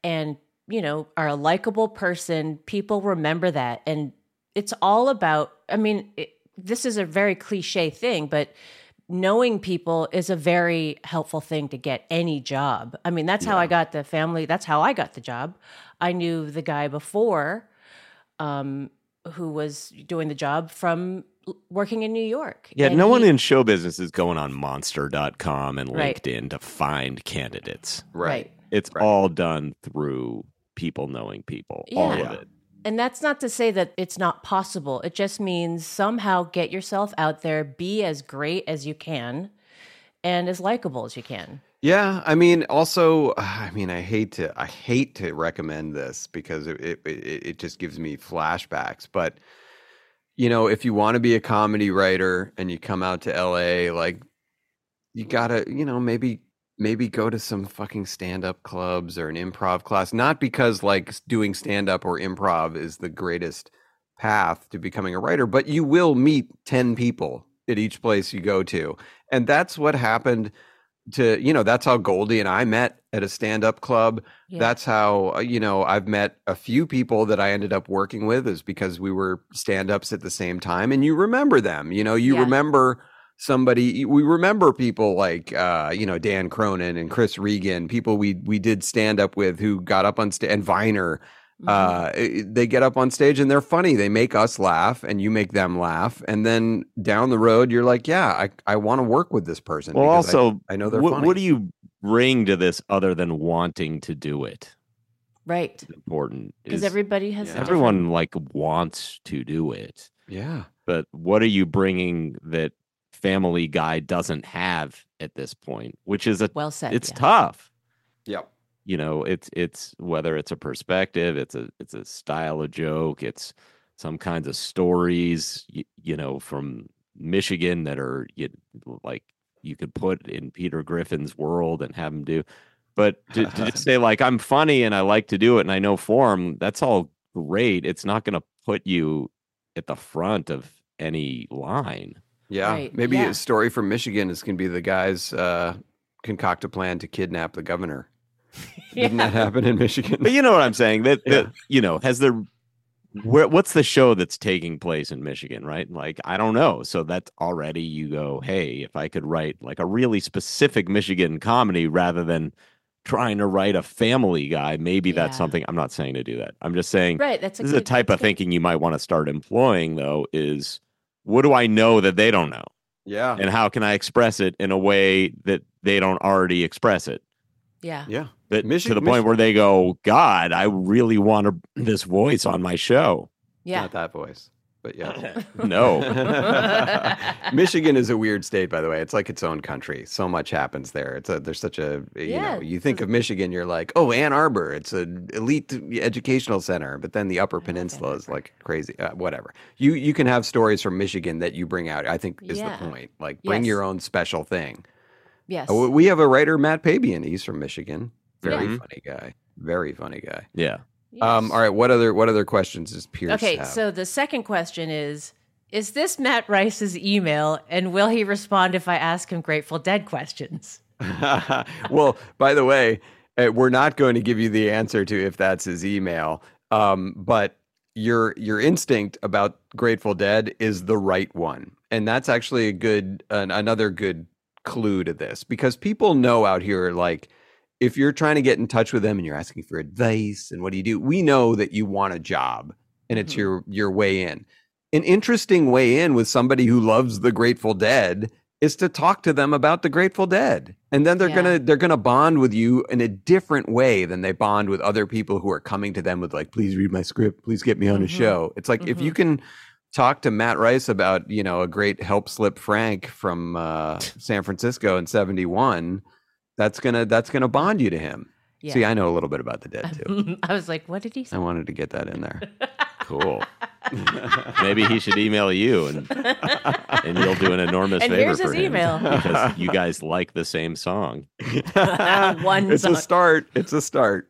and you know are a likable person, people remember that, and it's all about. I mean, it, this is a very cliche thing, but knowing people is a very helpful thing to get any job. I mean, that's how I got the family. That's how I got the job. I knew the guy before um, who was doing the job from working in New York. Yeah, And no one in show business is going on monster.com and Right. LinkedIn to find candidates. Right. It's Right. all done through people knowing people. All Yeah. of it. And that's not to say that it's not possible. It just means somehow get yourself out there, be as great as you can, and as likable as you can. Yeah, I mean, also, I mean, I hate to, I hate to recommend this because it it, it it just gives me flashbacks. But you know, if you want to be a comedy writer and you come out to LA, like you gotta, you know, maybe maybe go to some fucking stand-up clubs or an improv class. Not because like doing stand-up or improv is the greatest path to becoming a writer, but you will meet ten people at each place you go to, and that's what happened to you know that's how goldie and i met at a stand-up club Yeah. that's how uh, you know i've met a few people that i ended up working with is because we were stand-ups at the same time and you remember them you know you Yeah. remember somebody we remember people like uh you know dan cronin and chris regan people we we did stand up with who got up on stage and viener Mm-hmm. uh they get up on stage and they're funny they make us laugh and you make them laugh and then down the road you're like yeah i i want to work with this person Well, because I- also, I, know they're what, funny what do you bring to this other than wanting to do it? Right. Important Because everybody has a everyone like wants to do it, yeah but what are you bringing that Family Guy doesn't have at this point? Which is a Well said, It's yeah. tough. Yep. You know, it's it's whether it's a perspective, it's a it's a style of joke, it's some kinds of stories, you, you know, from Michigan that are you, like you could put in Peter Griffin's world and have him do. But to, to just say like I'm funny and I like to do it and I know form, that's all great. It's not going to put you at the front of any line. Yeah, Right, maybe yeah. a story from Michigan is going to be the guys uh, concoct a plan to kidnap the governor. Didn't that happen in Michigan? But you know what I'm saying? That, Yeah. you know, has there where what's the show that's taking place in Michigan, right? Like I don't know. So that's already you go, hey, if I could write like a really specific Michigan comedy rather than trying to write a family guy, maybe that's something I'm not saying to do that. I'm just saying Right, that's a this is a type that's of good. thinking you might want to start employing though, is what do I know that they don't know? yeah, And how can I express it in a way that they don't already express it? Yeah. yeah. that Michi- to the point Mich- where they go, God, I really want a, this voice on my show. Yeah. Not that voice, but yeah. No, Michigan is a weird state, by the way. It's like its own country. So much happens there. It's a there's such a you Yeah, know you think of Michigan, you're like, oh, Ann Arbor. It's an elite educational center, but then the Upper Peninsula is like crazy. Uh, whatever. You you can have stories from Michigan that you bring out. I think is Yeah. the point. Like bring Yes. your own special thing. Yes. Uh, we have a writer, Matt Pabian. He's from Michigan. Very Yeah. funny guy. Very funny guy. yeah, Um, all right. What other what other questions does Pierce Okay, have? so the second question is Is this Matt Rice's email and will he respond if I ask him Grateful Dead questions? well, by the way, uh, we're not going to give you the answer to if that's his email. Um, but your your instinct about Grateful Dead is the right one, and that's actually a good an, another good clue to this because people know out here like if you're trying to get in touch with them and you're asking for advice and what do you do, we know that you want a job and it's Mhm. your your way in. An interesting way in with somebody who loves the Grateful Dead is to talk to them about the Grateful Dead. And then they're Yeah. gonna they're gonna bond with you in a different way than they bond with other people who are coming to them with like, please read my script, please get me on a Mhm. show. It's like if you can talk to Matt Rice about, you know, a great help slip Frank from uh, San Francisco in 71, that's gonna that's gonna bond you to him. Yeah. See, I know a little bit about the dead too. I was like, What did he say? I wanted to get that in there. cool. Maybe he should email you and and you'll do an enormous And favor here's for his him email. because you guys like the same song. One it's song. a start. It's a start.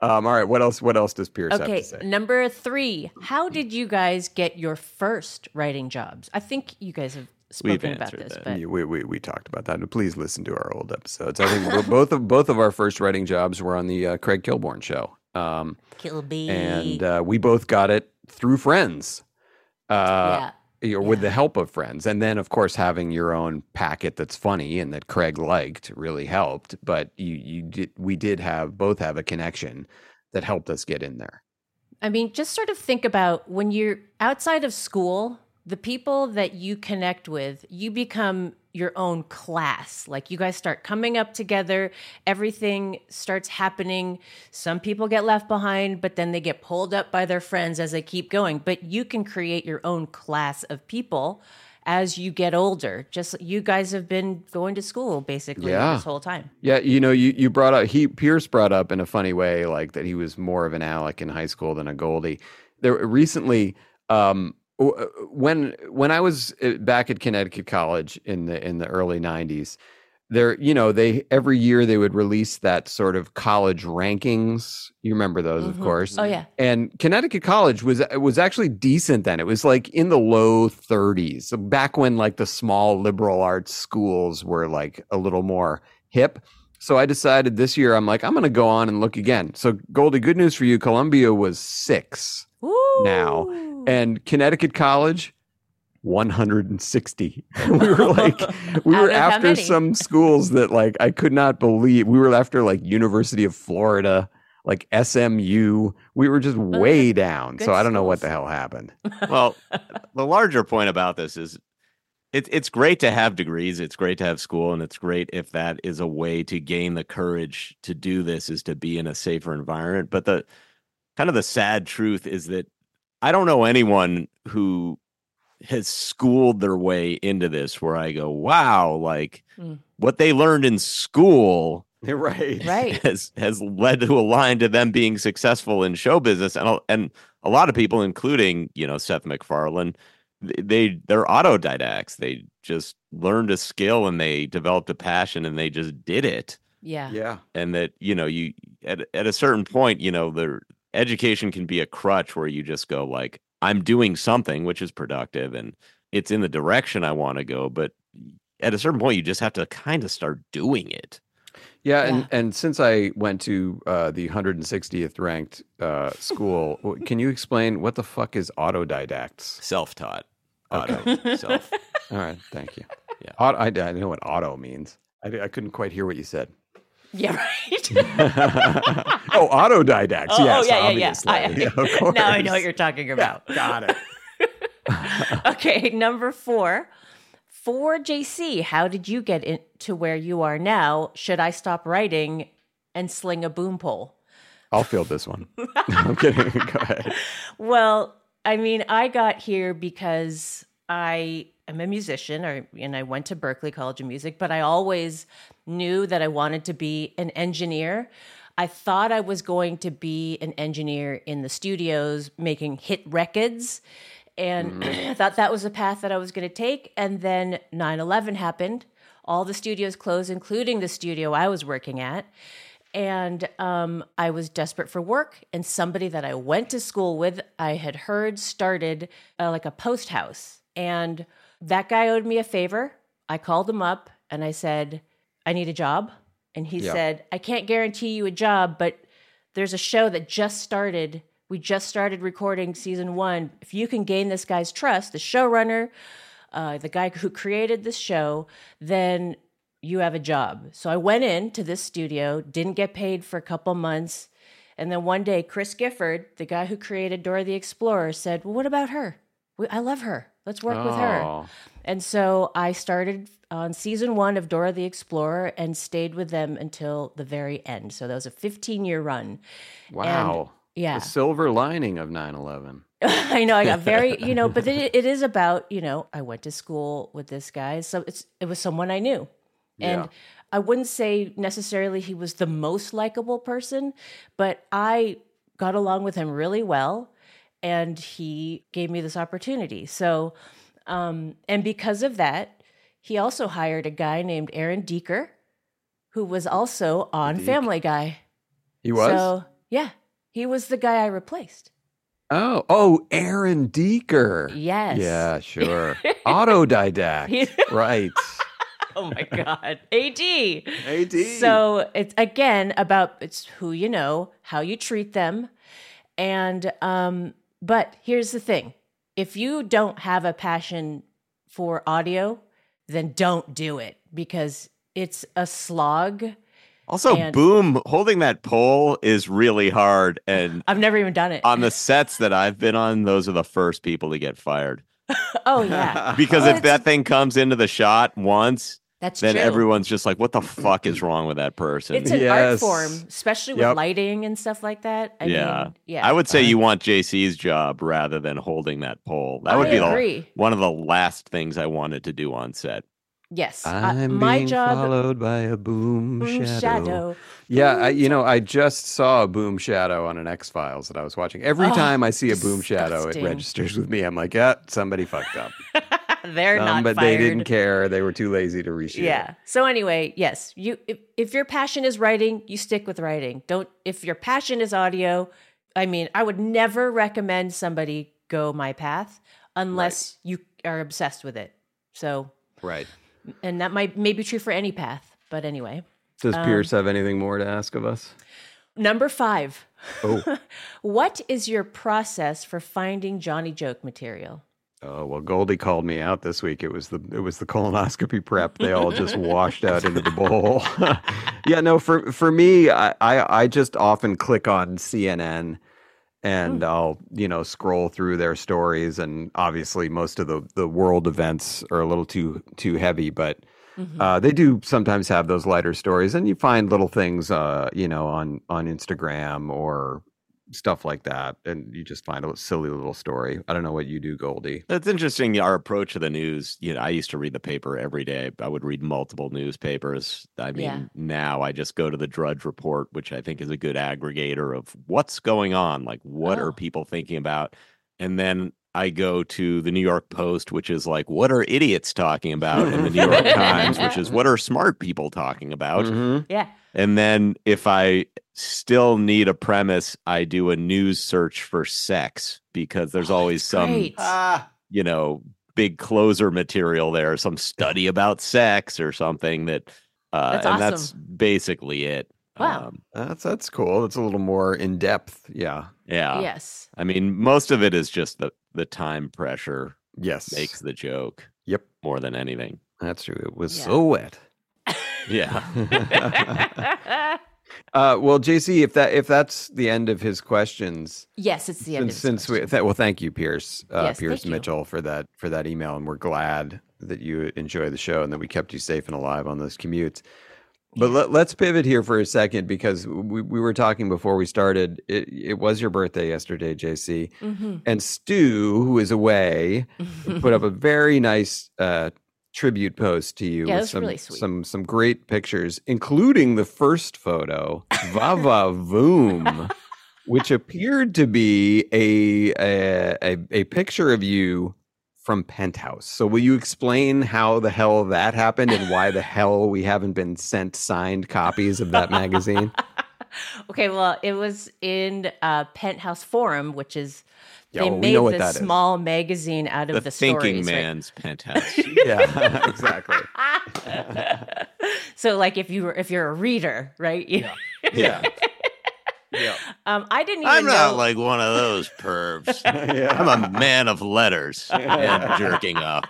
Um, all right. What else? What else does Pierce have Okay, to say? number three. How did you guys get your first writing jobs? I think you guys We've spoken about answered this, that. but we, we we talked about that. Please listen to our old episodes. I think both of both of our first writing jobs were on the uh, Craig Kilborn show, um, Kilby. and uh, we both got it through friends, uh, or with yeah. the help of friends. And then, of course, having your own packet that's funny and that Craig liked really helped. But you you did we did have both have a connection that helped us get in there. I mean, just sort of think about when you're outside of school, the people that you connect with, you become your own class. Like you guys start coming up together, everything starts happening. Some people get left behind, but then they get pulled up by their friends as they keep going. But you can create your own class of people as you get older. Just you guys have been going to school basically Yeah. this whole time. Yeah, you know, you, you brought up he Pierce brought up in a funny way, like that he was more of an Alec in high school than a Goldie. There recently, um, when when I was uh, back at Connecticut College in the in the early '90s, there, you know, they every year they would release that sort of college rankings. You remember those, of Mhm. course. Oh yeah. And Connecticut College was was actually decent then. It was like in the low 30s. So back when like the small liberal arts schools were like a little more hip. So I decided this year I'm like I'm going to go on and look again. So Goldie, good news for you. Columbia was 6 now and Connecticut College 160. we were like we were after some schools that like I could not believe. We were after like University of Florida, like SMU. We were just way down. So good I don't know what the hell happened. well, the larger point about this is it's it's great to have degrees, it's great to have school, and it's great if that is a way to gain the courage to do this is to be in a safer environment. But the kind of the sad truth is that I don't know anyone who has schooled their way into this where I go, wow, like Mm. what they learned in school right right has has led to a line to them being successful in show business and a- and a lot of people including you know Seth MacFarlane they they're autodidacts they just learned a skill and they developed a passion and they just did it Yeah. Yeah. and that you know you at at a certain point you know the education can be a crutch where you just go like I'm doing something which is productive and it's in the direction I want to go but at a certain point you just have to kind of start doing it Yeah, and and since I went to uh, the 160th ranked uh, school, can you explain what the fuck is autodidacts? Self-taught. Okay. Auto. Self. All right, thank you. Yeah. Auto, I, I know what auto means. I, I couldn't quite hear what you said. Yeah, right. oh, autodidacts. Oh, oh, yes, yeah, yeah, yeah. I- Yeah, of course. now I know what you're talking about. Got it. okay, number four. For JC, how did you get in to where you are now? Should I stop writing and sling a boom pole? I'll field this one. I'm kidding. Go ahead. Well, I mean, I got here because I am a musician, or and I went to Berklee College of Music, but I always knew that I wanted to be an engineer. I thought I was going to be an engineer in the studios making hit records. And I thought that was the path that I was going to take. And then 9 11 happened. All the studios closed, including the studio I was working at and um, I was desperate for work. And somebody that I went to school with, I had heard started uh, like a post house, and that guy owed me a favor. I called him up and I said, "I need a job," and he Yeah. said, "I can't guarantee you a job, but there's a show that just started." We just started recording season one. If you can gain this guy's trust, the showrunner, uh, the guy who created this show, then you have a job. So I went in to this studio, didn't get paid for a couple months. And then one day, Chris Gifford, the guy who created Dora the Explorer, said, Well, what about her? I love her. Let's work with her. Oh. And so I started on season one of Dora the Explorer and stayed with them until the very end. So that was a 15 year run. And- Wow. yeah. The silver lining of 9 11. I know I got very, you know, but it, it is about, you know, I went to school with this guy, so it's it was someone I knew, and Yeah. I wouldn't say necessarily he was the most likable person, but I got along with him really well, and he gave me this opportunity. So, um, and because of that, he also hired a guy named Aaron Deeker, who was also on Deek. Family Guy. He was? So yeah, he was the guy I replaced. Oh, oh, Aaron Deeker. Yes. Yeah, sure. Autodidact. right. Oh my God. AD. AD. So it's again about it's who you know, how you treat them. And um, but here's the thing. If you don't have a passion for audio, then don't do it because it's a slog. Also, And- boom, holding that pole is really hard. And I've never even done it. on the sets that I've been on, those are the first people to get fired. Oh yeah, because Well, if that thing comes into the shot once, That's then true. everyone's just like, "What the fuck is wrong with that person?" it's an art form, especially with Yep. lighting and stuff like that. I yeah, mean, yeah. I would say you want JC's job rather than holding that pole. That would I be agree. the one of the last things I wanted to do on set. Yes, uh, I'm my being job. followed by a boom, Boom shadow. shadow. Yeah, I, you know, I just saw a boom shadow on an X Files that I was watching. Every Oh, time I see a boom shadow, it registers with me. I'm like, yeah, somebody fucked up. They're Um, not but fired. they didn't care. They were too lazy to reshoot. Yeah. So anyway, yes, you if, if your passion is writing, you stick with writing. Don't if your passion is audio, I mean, I would never recommend somebody go my path unless you are obsessed with it. So, Right. and that might may be true for any path, but anyway. Does Um, Pierce have anything more to ask of us? Number 5. Oh. what is your process for finding Johnny joke material? Oh well, Goldie called me out this week. It was the it was the colonoscopy prep. They all just washed out into the bowl. yeah, no. For for me, I, I I just often click on CNN, and I'll you know scroll through their stories. And obviously, most of the the world events are a little too too heavy, but. Uh, they do sometimes have those lighter stories, and you find little things, uh, you know, on on Instagram or stuff like that, and you just find a silly little story. I don't know what you do, Goldie. That's interesting. Our approach to the news. You know, I used to read the paper every day. I would read multiple newspapers. I mean, Yeah. now I just go to the Drudge Report, which I think is a good aggregator of what's going on. Like, what Oh. are people thinking about? And then I go to the New York Post, which is like, what are idiots talking about? And the New York Times, which is what are smart people talking about? Mhm. Yeah. And then if I still need a premise, I do a news search for sex because there's always some, Great. you know, big closer material there, some study about sex or something that, uh, That's and that's basically it. Wow. Um, That's that's cool. That's a little more in depth. Yeah. yeah. yes. I mean, most of it is just the, the time pressure Yes. makes the joke Yep. more than anything. That's true. It was Yeah. so wet. Yeah. Uh, well, JC, if that if that's the end of his questions, yes, it's the end since, since we th- well, thank you, Pierce, uh, Yes, Pierce thank you. Mitchell, for that for that email, and we're glad that you enjoy the show and that we kept you safe and alive on those commutes. But let, let's pivot here for a second because we, we were talking before we started. It, it was your birthday yesterday, JC, Mhm. and Stu, who is away, put up a very nice uh, tribute post to you Yeah, with some really sweet. some some great pictures, including the first photo, Vava Voom, which appeared to be a, a a a picture of you from Penthouse. So will you explain how the hell that happened and why the hell we haven't been sent signed copies of that magazine? Okay, well, it was in uh, Penthouse Forum, which is Yeah, they well, we made know what this that is. small magazine out of the the, thinking stories, right? man's penthouse. yeah, exactly. so, like, if you were if you're a reader, right? You- Yeah. Yeah. um, I didn't even I'm know. not like one of those pervs. I'm a man of letters and jerking off.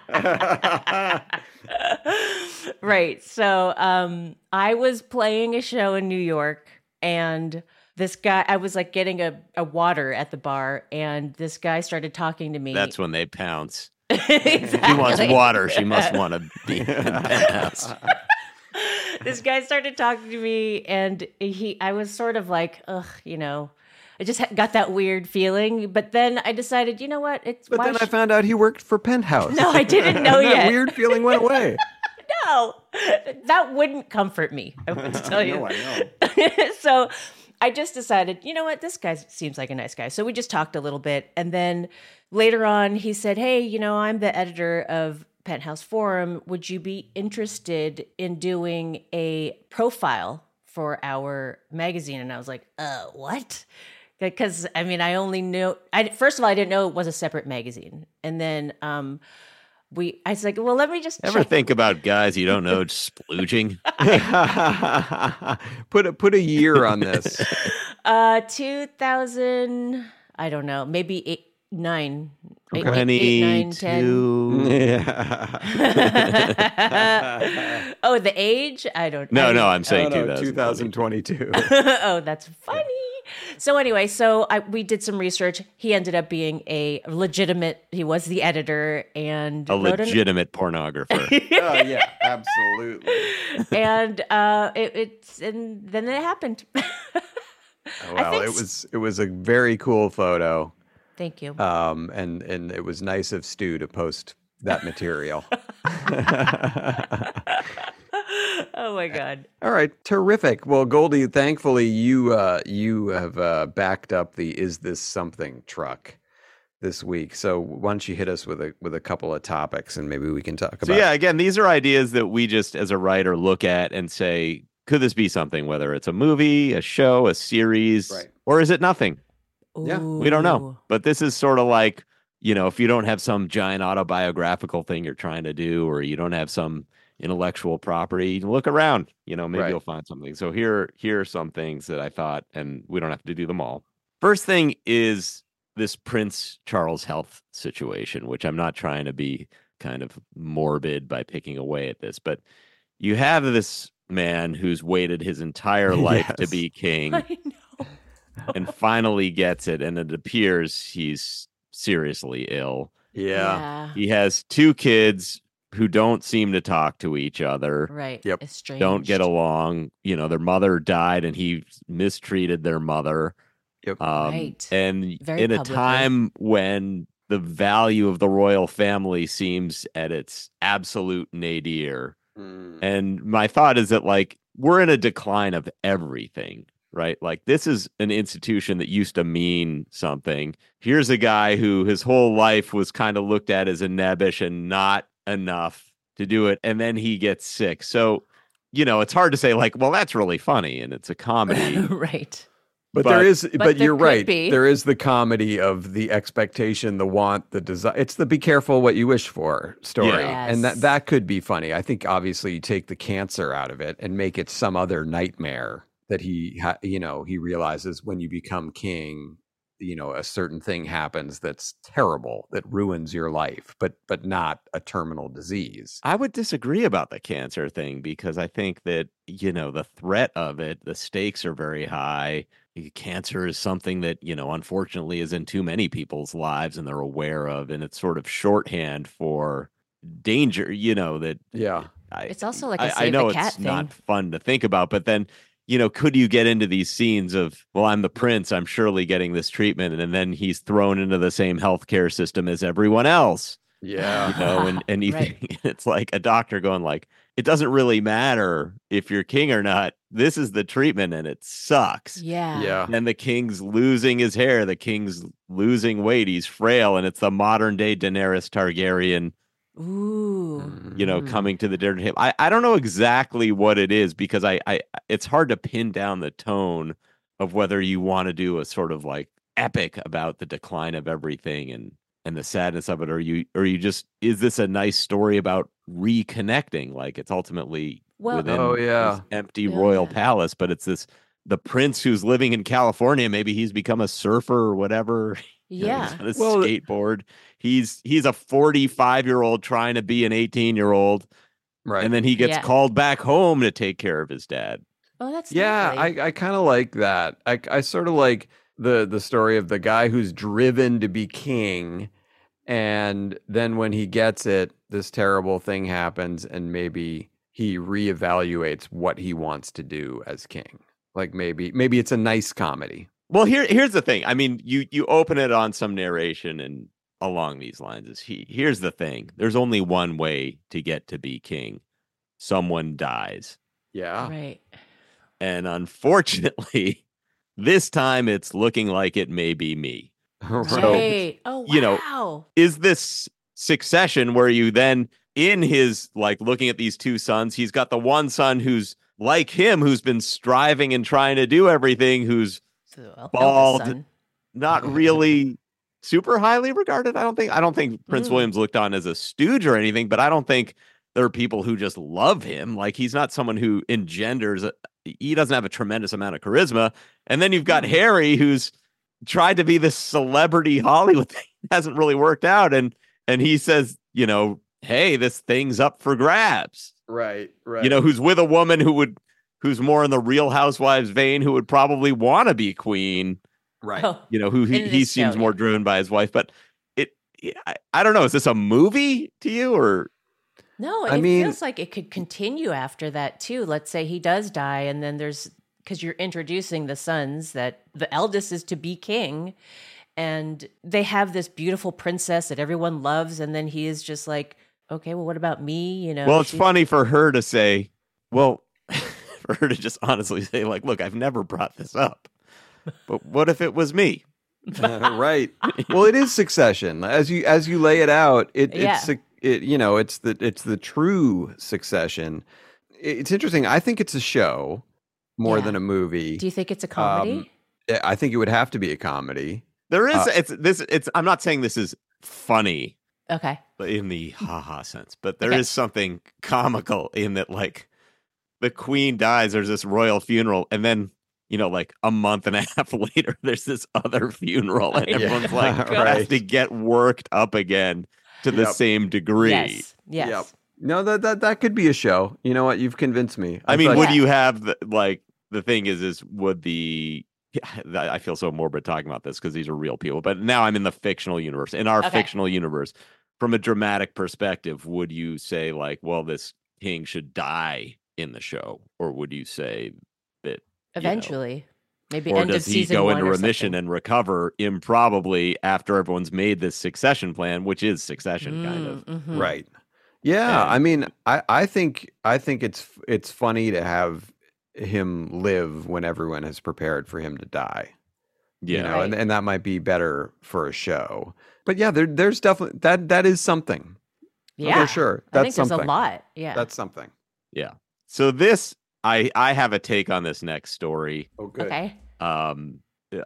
right. So um, I was playing a show in New York, and this guy, I was like getting a, a water at the bar, and this guy started talking to me. That's when they pounce. exactly. She wants water. She must want to be in penthouse. this guy started talking to me, and he, I was sort of like, ugh, you know. I just got that weird feeling, but then I decided, you know what? It's But why then I sh- found out he worked for Penthouse. No, I didn't know And that yet. weird feeling went away. no, that wouldn't comfort me. I would tell you. No, I know. so I just decided, you know what, this guy seems like a nice guy. So we just talked a little bit. And then later on, he said, Hey, you know, I'm the editor of Penthouse Forum. Would you be interested in doing a profile for our magazine? And I was like, Uh, what? Because I mean, I only knew, I, first of all, I didn't know it was a separate magazine. And then, um, we, I was like, well, let me just Ever check. think about guys you don't know splooging? put a put a year on this. Uh, 2000, I don't know, maybe eight nine eight, nine, eight, eight, eight, nine, ten. Yeah. oh, the age? I don't know. No, I no, I'm saying Oh, no, 2000. 2022. oh, that's funny. So anyway, so I, we did some research. He ended up being a legitimate. He was the editor and A wrote an- legitimate pornographer. oh yeah, absolutely. and uh, it, it's and then it happened. Well, it was it was a very cool photo. Thank you. Um, and and it was nice of Stu to post that material. oh my god. All right, terrific. Well, Goldie, thankfully you uh, you have uh, backed up the "Is this something?" truck this week. So why don't you hit us with a with a couple of topics, and maybe we can talk So about. yeah, again, these are ideas that we just as a writer look at and say, could this be something? Whether it's a movie, a show, a series, Right. or is it nothing? Yeah, We don't know. But this is sort of like, you know, if you don't have some giant autobiographical thing you're trying to do, or you don't have some intellectual property, look around. You know, maybe Right. you'll find something. So here, here are some things that I thought, and we don't have to do them all. First thing is this Prince Charles health situation, which I'm not trying to be kind of morbid by picking away at this, but you have this man who's waited his entire life to be king I know. and finally gets it and it appears he's seriously ill yeah, he has two kids who don't seem to talk to each other Right. Yep. Estranged. don't get along you know their mother died and he mistreated their mother Yep. um, Right. and Very in a time when the value of the royal family seems at its absolute nadir Mm. and my thought is that like we're in a decline of everything, right? Like this is an institution that used to mean something. Here's a guy who his whole life was kind of looked at as a nebbish and not enough to do it. And then he gets sick. So, you know, it's hard to say like, well, that's really funny and it's a comedy. right. But, But- there is, but, But there you're could right. be. There is the comedy of the expectation, the want, the desire. It's the "be careful what you wish for" story, Yeah. and that that could be funny. I think obviously you take the cancer out of it and make it some other nightmare that he, ha- you know, he realizes when you become king, you know, a certain thing happens that's terrible that ruins your life, but but not a terminal disease. I would disagree about the cancer thing because I think that, you know, the threat of it, the stakes are very high. Cancer is something that, you know, unfortunately is in too many people's lives and they're aware of. And it's sort of shorthand for danger, you know, that Yeah, I, It's also like a I, I save know the cat it's not fun to think about, but then, you know, could you get into these scenes of, well, I'm the prince, I'm surely getting this treatment, and then he's thrown into the same healthcare system as everyone else yeah, you know, and and you Right. think it's like a doctor going like, it doesn't really matter if you're king or not. This is the treatment, and it sucks. Yeah. yeah. And the king's losing his hair. The king's losing weight. He's frail, and it's the modern day Daenerys Targaryen, Ooh. You know, Mm. coming to the dinner table. I, I don't know exactly what it is because I, I it's hard to pin down the tone of whether you want to do a sort of like epic about the decline of everything and and the sadness of it or you or you just is this a nice story about reconnecting like it's ultimately Well- within Oh, this yeah. empty Oh, royal yeah. palace but it's this the prince who's living in california maybe he's become a surfer or whatever you know, Yeah. he's on a Well, skateboard he's he's a 45 year old trying to be an 18 year old Right. and then he gets Yeah. called back home to take care of his dad Oh, that's Yeah, lovely. I, I kind of like that. I, I sort of like the the story of the guy who's driven to be king, and then when he gets it, this terrible thing happens, and maybe he reevaluates what he wants to do as king. Like maybe maybe it's a nice comedy. Well, here here's the thing. I mean, you you open it on some narration and along these lines is he here's the thing. There's only one way to get to be king. Someone dies. Yeah. right. And unfortunately, this time it's looking like it may be me. So, right. Oh, wow. you know, Is this succession where you then in his like looking at these two sons, he's got the one son who's like him who's been striving and trying to do everything, who's So, well, bald, not really super highly regarded. I don't think I don't think Prince Mm. William's looked on as a stooge or anything, but I don't think there are people who just love him. Like he's not someone who engenders a, he doesn't have a tremendous amount of charisma. And then you've got Mm. Harry who's tried to be this celebrity Hollywood thing hasn't really worked out and and he says, you know, hey, this thing's up for grabs Right. Right. you know, who's with a woman who would who's more in the Real Housewives vein, who would probably want to be queen. Right. Oh, You know, who he, he seems show, more yeah. driven by his wife. But it, I, I don't know. Is this a movie to you or? No, I it mean- feels like it could continue after that too. Let's say he does die, and then there's because you're introducing the sons that the eldest is to be king, and they have this beautiful princess that everyone loves, and then he is just like, okay, well, what about me? You know, Well, it's she- funny for her to say, well, for her to just honestly say, like, look, I've never brought this up, but what if it was me? right. Well, it is succession. As you as you lay it out, it Yeah. it's suc- it you know, it's the it's the true succession. It's interesting. I think it's a show more Yeah. than a movie. Do you think it's a comedy? Um, I think it would have to be a comedy. There is, Uh, it's this, it's, I'm not saying this is funny okay, But in the haha sense, but there is Okay. something comical in that, like, the queen dies, there's this royal funeral, and then, you know, like a month and a half later, there's this other funeral, and Yeah. everyone's like, has Right. to get worked up again to the Yep. same degree. yes, yes. Yep. No, that that that could be a show. You know what? You've convinced me. I mean, would Yeah. you have the, like the thing is is would the I feel so morbid talking about this because these are real people, but now I'm in the fictional universe. In our Okay. fictional universe, from a dramatic perspective, would you say like, well, this king should die in the show, or would you say that, you know, Eventually, maybe or end does of he season go into remission something. and recover improbably after everyone's made this succession plan, which is succession kind of? Mm, mhm. right? Yeah, And- I mean, I I think I think it's it's funny to have him live when everyone has prepared for him to die. Yeah, you know, and, Right. and that might be better for a show. But yeah, there, there's definitely that that is something. Yeah, for sure. I That's think there's something. a lot. Yeah, That's something. yeah. So this, I I have a take on this next story. Oh, okay. um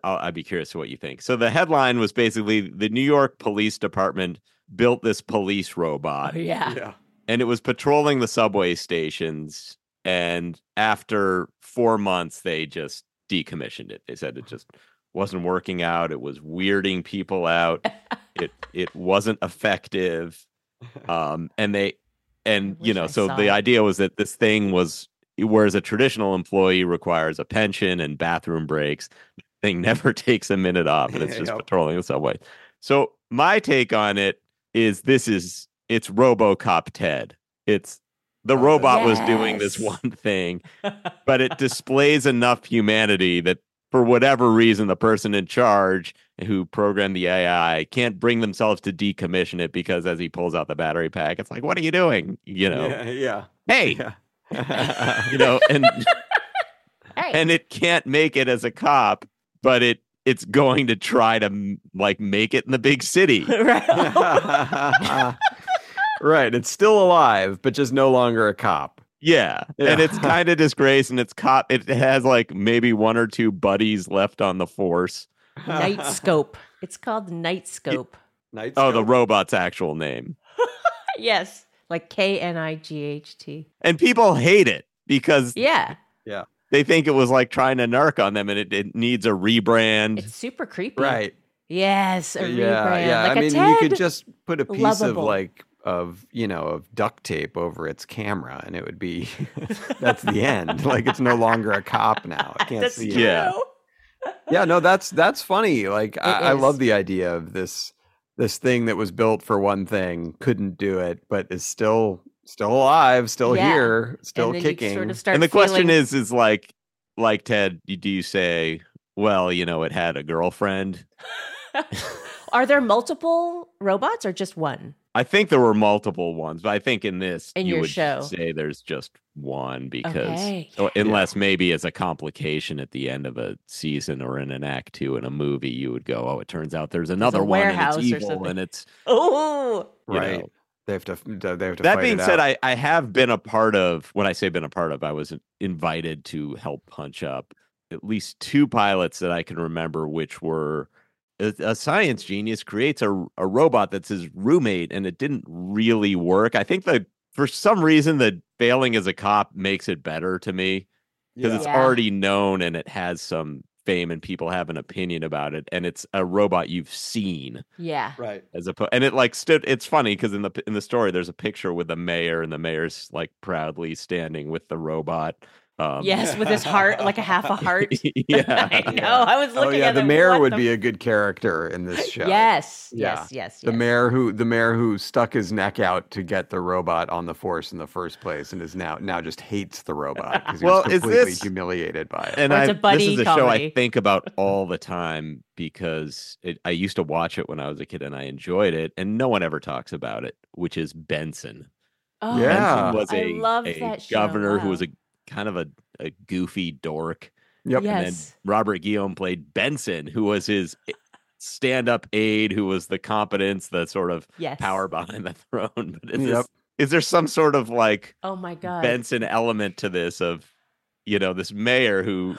I'll, I'd be curious to what you think. So the headline was basically the New York Police Department built this police robot Oh, yeah. Yeah. and it was patrolling the subway stations and after 4 months they just decommissioned it. They said it just wasn't working out, it was weirding people out. it it wasn't effective. Um and they and you know I so the it. idea was that this thing was whereas a traditional employee requires a pension and bathroom breaks thing never takes a minute off and it's just Yep. patrolling the subway so my take on it is this is it's robocop ted it's the Oh, robot was doing this one thing but it displays enough humanity that for whatever reason the person in charge who programmed the ai can't bring themselves to decommission it because as he pulls out the battery pack it's like what are you doing you know Yeah. Yeah. hey yeah. you know and Hey. and it can't make it as a cop but it it's going to try to like make it in the big city right. right. It's still alive, but just no longer a cop. yeah, and it's kind of disgrace and it's cop it has like maybe one or two buddies left on the force Night Scope. It's called the Night Scope. Night oh the robot's actual name yes, like K N I G H T. and people hate it because Yeah, yeah, they think it was like trying to narc on them and it, it needs a rebrand it's super creepy. Right. Yes, a yeah. rebrand. Yeah. Like I a mean, Ted. you could just put a piece Lovable. of like of you know of duct tape over its camera, and it would be that's the end. Like it's no longer a cop now. I can't That's see. true. it. Yeah. Yeah no that's that's funny like I, I love the idea of this this thing that was built for one thing couldn't do it but is still still alive still Yeah. here still and kicking sort of and the question is is like like ted do you say well you know it had a girlfriend Are there multiple robots or just one? I think there were multiple ones, but I think in this In you your would show. say there's just one because Okay. or unless maybe as a complication at the end of a season or in an act two in a movie, you would go, Oh, it turns out there's another one and warehouse or it's evil something. and it's Oh, right know. they have to they have to that fight being it said, out. I, I have been a part of when I say been a part of, I was invited to help punch up at least two pilots that I can remember, which were a, a science genius creates a, a robot that's his roommate, and it didn't really work. I think that for some reason, the failing as a cop makes it better to me because Yeah. it's Yeah. already known and it has some fame and people have an opinion about it, and it's a robot you've seen yeah. right as a and it like stood it's funny because in the in the story there's a picture with the mayor and the mayor's like proudly standing with the robot Um, Yes, with his heart, like a half a heart. yeah. I know. I was Oh looking yeah, at the it, mayor would the- be a good character in this show. Yes, Yeah. yes, yes, The yes. mayor who the mayor who stuck his neck out to get the robot on the force in the first place and is now now just hates the robot because he Well, was is completely this- humiliated by it. and Or it's I, a buddy this is a show I think about all the time because it, I used to watch it when I was a kid and I enjoyed it, and no one ever talks about it, which is Benson. Oh, Yeah. Benson was I a, love a that show, governor who was a kind of a, a goofy dork. Yep. And then Robert Guillaume played Benson, who was his eh, stand-up aide, who was the competence, the sort of Yes. power behind the throne. But is, Yep. this, is there some sort of like Oh my god. Benson element to this of, you know, this mayor who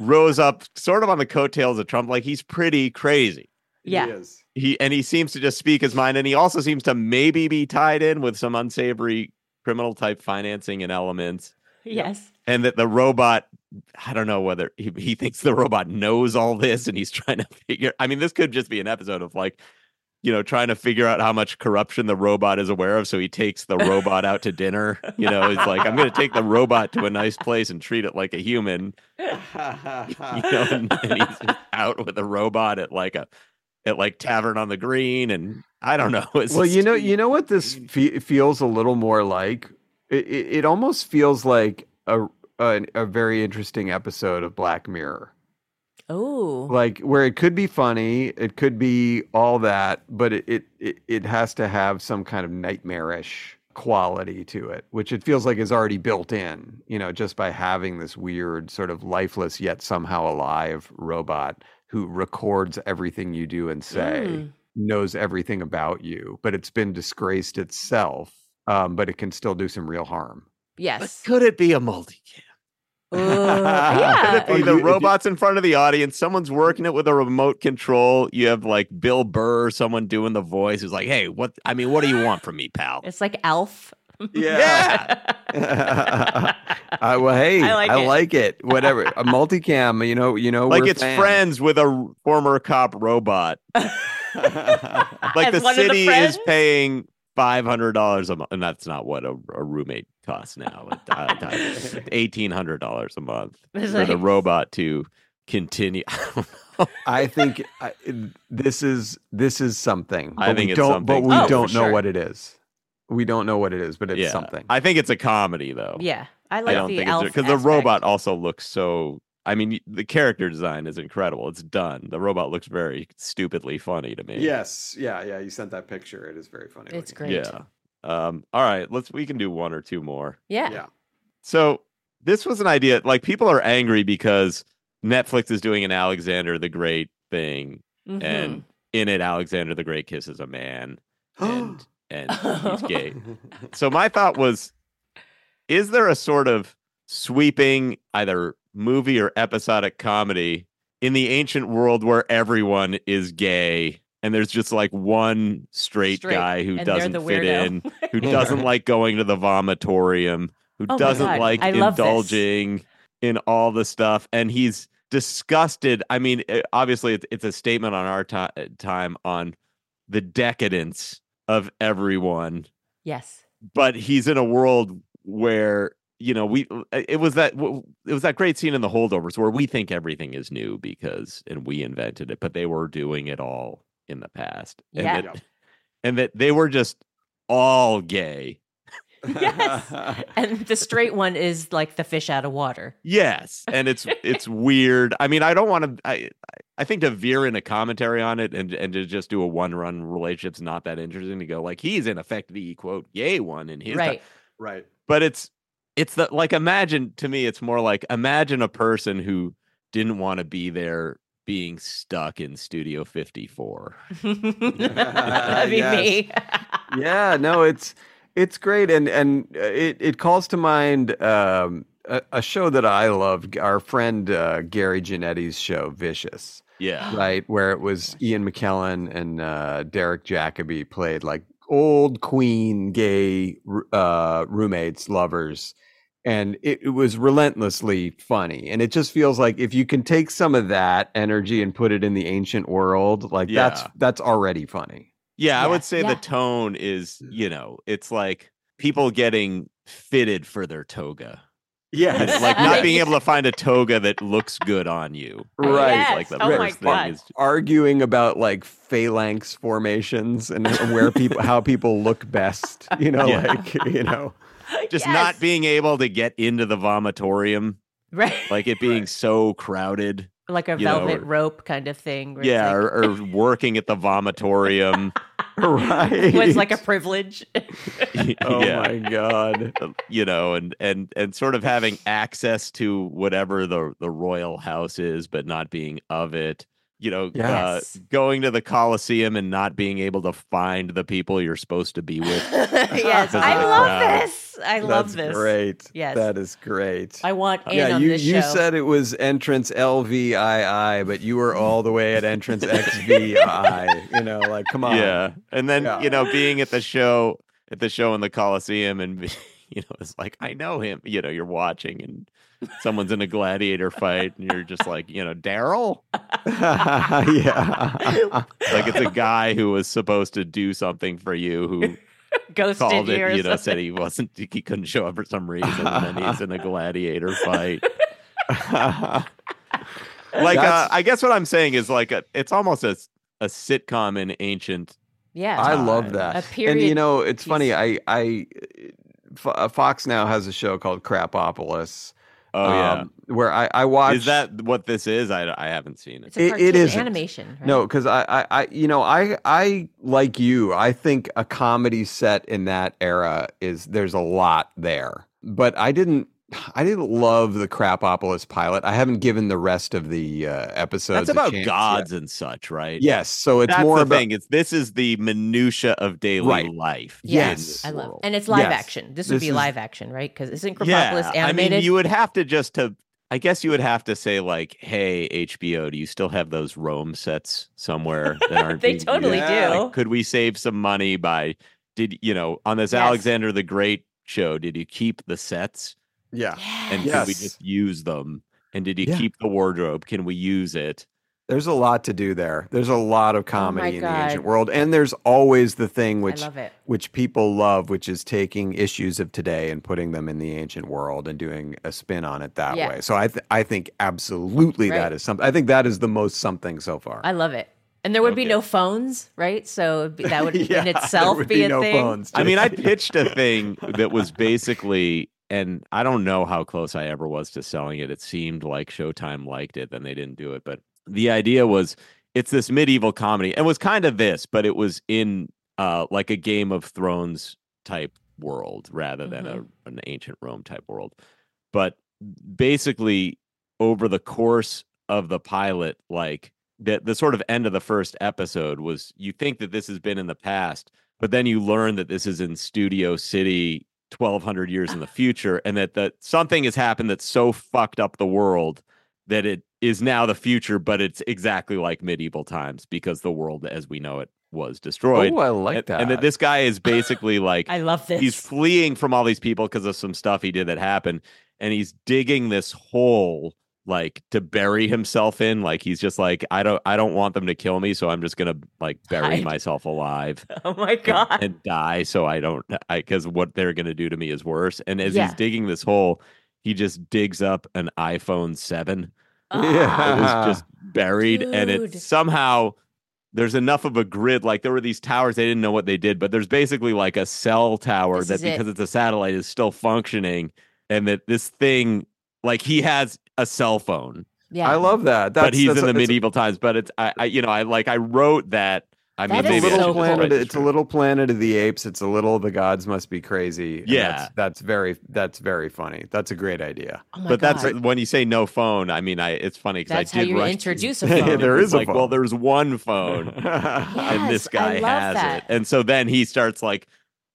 rose up sort of on the coattails of Trump, like he's pretty crazy. yeah. He is. He and he seems to just speak his mind, and he also seems to maybe be tied in with some unsavory criminal type financing and elements. Yes. And that the robot, I don't know whether he, he thinks the robot knows all this and he's trying to figure. I mean, this could just be an episode of like, you know, trying to figure out how much corruption the robot is aware of. So he takes the robot out to dinner. You know, he's like, I'm going to take the robot to a nice place and treat it like a human. You know, and, and he's just out with a robot at like a at like Tavern on the Green, and I don't know. Well, you know, you know what this fe- feels a little more like. It, it, almost feels like a, a a very interesting episode of Black Mirror. Oh. like where it could be funny it could be all that but it, it it it has to have some kind of nightmarish quality to it which it feels like is already built in you know just by having this weird sort of lifeless yet somehow alive robot who records everything you do and say Mm. knows everything about you but it's been disgraced itself um, but it can still do some real harm Yes. could it be a multicam? Ooh, Could yeah. it be the you- if you- robots in front of the audience? Someone's working it with a remote control. You have like Bill Burr, someone doing the voice, who's like, "Hey, what? I mean, what do you want from me, pal?" It's like Alf. Yeah. uh, well, hey, I I like like, it. it. Whatever, a multicam. You know, you know, like we're it's fans. friends with a r- former cop robot. like As the one of the city is paying five hundred dollars a month, and that's not what a, a roommate costs now. Uh, eighteen hundred dollars a month It's for the robot to continue. I think I, this is this is something. I but think we it's don't, but we Oh, don't know sure. what it is. We don't know what it is, but it's yeah, something. I think it's a comedy though. Yeah. I I like don't the think it's because the robot also looks so. I mean, the character design is incredible. It's done. The robot looks very stupidly funny to me. Yes, yeah, yeah. You sent that picture. It is very funny. It's looking. great. Yeah. Um. All right. Let's. We can do one or two more. Yeah. Yeah. So this was an idea. Like people are angry because Netflix is doing an Alexander the Great thing, Mhm. and in it, Alexander the Great kisses a man, and and he's gay. So my thought was, is there a sort of sweeping either movie or episodic comedy in the ancient world where everyone is gay? And there's just like one straight, Straight, guy who and doesn't the fit in, who doesn't like going to the vomitorium, who Oh doesn't like I indulging in all the stuff, and he's disgusted. I mean, eh, obviously, it's, a statement on our ti- time on the decadence of everyone, Yes. but he's in a world where you know we uh, it was that it was that great scene in the holdovers where we think everything is new because and we invented it but they were doing it all in the past and Yeah. that, and that they were just all gay Yes. and the straight one is like the fish out of water. yes and it's it's weird i mean i don't want to i i think to veer in a commentary on it and and to just do a one run relationship's not that interesting to go like he's in effect the quote yay one in his time. right. right. but it's it's the like imagine to me it's more like imagine a person who didn't want to be there being stuck in studio 54 That'd be Yes. me. yeah, no, it's it's great, and and uh, it it calls to mind um, a, a show that I love, our friend uh, Gary Janetti's show, Vicious. yeah right? Where it was Ian McKellen and uh, Derek Jacobi played like old queen gay uh, roommates, lovers. And it, it was relentlessly funny. And it just feels like if you can take some of that energy and put it in the ancient world, like that's Yeah. that's already funny. yeah i would say yeah. the tone is you know it's like people getting fitted for their toga Yes. like not being able to find a toga that looks good on you. Right. Yes. Like the Oh my first thing God. is arguing about like phalanx formations and where people how people look best you know Yeah. like you know just Yes. not being able to get into the vomitorium, right, like it being so crowded. like a you know, velvet or- rope kind of thing. Yeah, like- or, or working at the vomitorium. right was like a privilege. oh yeah. my god you know, and and and sort of having access to whatever the the royal house is, but not being of it. You know, Yes. uh, going to the Coliseum and not being able to find the people you're supposed to be with. yes, I love crowd. this. I love that's this. great Yes. that is great I want in yeah on you this you show. said it was entrance lvii but you were all the way at entrance xvi you know like come on Yeah, and then Yeah. you know, being at the show at the show in the Coliseum, and be- you know, it's like I know him. You know, you're watching, and someone's in a gladiator fight, and you're just like, you know, Daryl. yeah Like it's a guy who was supposed to do something for you, who Ghosted called you it, you know, said he wasn't, he couldn't show up for some reason, and then he's in a gladiator fight. Like, uh, I guess what I'm saying is like, a, it's almost a a sitcom in ancient. Yeah, I time. love that. And you know, it's funny. I I, I, F- uh, Fox now has a show called Krapopolis. Oh yeah, um, where I, I watch. is that what this is? I, I haven't seen it. It's a It- it isn't. animation. Right? No, because I, I, I, you know, I, I like you. I think a comedy set in that era is there's a lot there, but I didn't. I didn't love the Krapopolis pilot. I haven't given the rest of the uh, episodes. That's about chance gods yet. and such, right? Yes, so it's That's more the about thing. It's this is the minutia of daily Right. life. in Yes. I love, world. and it's live Yes. action. This would be is- live action, right? Because isn't yeah, Krapopolis I mean, you would have to just to. I guess you would have to say like, "Hey, HBO, do you still have those Rome sets somewhere that aren't?" They being totally used? do. Like, could we save some money by? Did you know on this Yes. Alexander the Great show? Did you keep the sets yeah. and Yes. could we just use them? And did you Yeah. keep the wardrobe? Can we use it? There's a lot to do there. There's a lot of oh comedy in the Oh ancient world, and there's always the thing which which people love, which is taking issues of today and putting them in the ancient world and doing a spin on it that Yeah. way. So I th- I think absolutely Right. that is something. I think that is the most something so far. I love it. And there would be no phones, right? So it'd be- that would Yeah, in itself would be, a no thing. phones. I mean, I pitched a thing that was basically, and I don't know how close I ever was to selling it. It seemed like Showtime liked it, then they didn't do it. But the idea was it's this medieval comedy. It was kind of this, but it was in uh, like a Game of Thrones type world rather than a, an ancient Rome type world. But basically, over the course of the pilot, like the, the sort of end of the first episode was you think that this has been in the past, but then you learn that this is in Studio City 1200 years in the future and that that something has happened that's so fucked up the world that it is now the future but it's exactly like medieval times because the world as we know it was destroyed Oh, I like and, that. and that this guy is basically like I love this. he's fleeing from all these people because of some stuff he did that happened and he's digging this hole like to bury himself in like he's just like i don't i don't want them to kill me so i'm just gonna like bury Hide. myself alive oh my god. and, die so i don't i because what they're gonna do to me is worse and as Yeah. he's digging this hole he just digs up an iphone 7 Ah. it was just buried and it somehow there's enough of a grid like there were these towers they didn't know what they did but there's basically like a cell tower This that is it. because it's a satellite is still functioning and that this thing like he has a cell phone yeah. I love that. That's, but he's that's in the it's a- medieval times but it's I, I you know i like i wrote that i mean That It's a little so planet. write It's a little planet of the apes. It's a little the gods must be crazy. Yeah. that's, that's very that's very funny. That's a great idea. oh but god. that's when you say no phone. I mean, I it's funny because I That's how you rush to- introduce a phone. there It's is a like, well, there's one phone, and this guy has that. it, and so then he starts like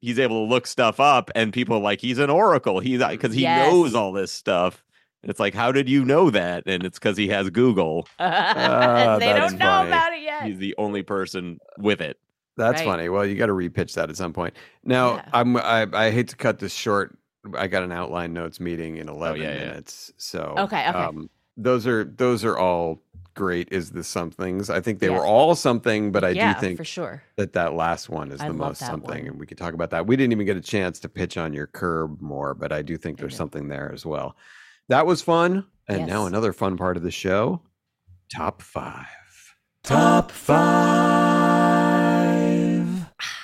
he's able to look stuff up, and people are like he's an oracle. He's uh, because he Yes. knows all this stuff. And it's like, how did you know that? And it's because he has Google. Ah, they don't know funny. about it yet. He's the only person with it. That's Right. funny. Well, you got to repitch that at some point. Now, Yeah. I'm I, I hate to cut this short. I got an outline notes meeting in 11 Oh, yeah, yeah. minutes. So Okay, okay. Um, those are those are all great is the somethings. I think they Yeah. were all something, but I Yeah, do think for sure. that that last one is I the most something, one. and we could talk about that. We didn't even get a chance to pitch on your curb more, but I do think there's something there as well. That was fun, and now another fun part of the show: top five. Top five.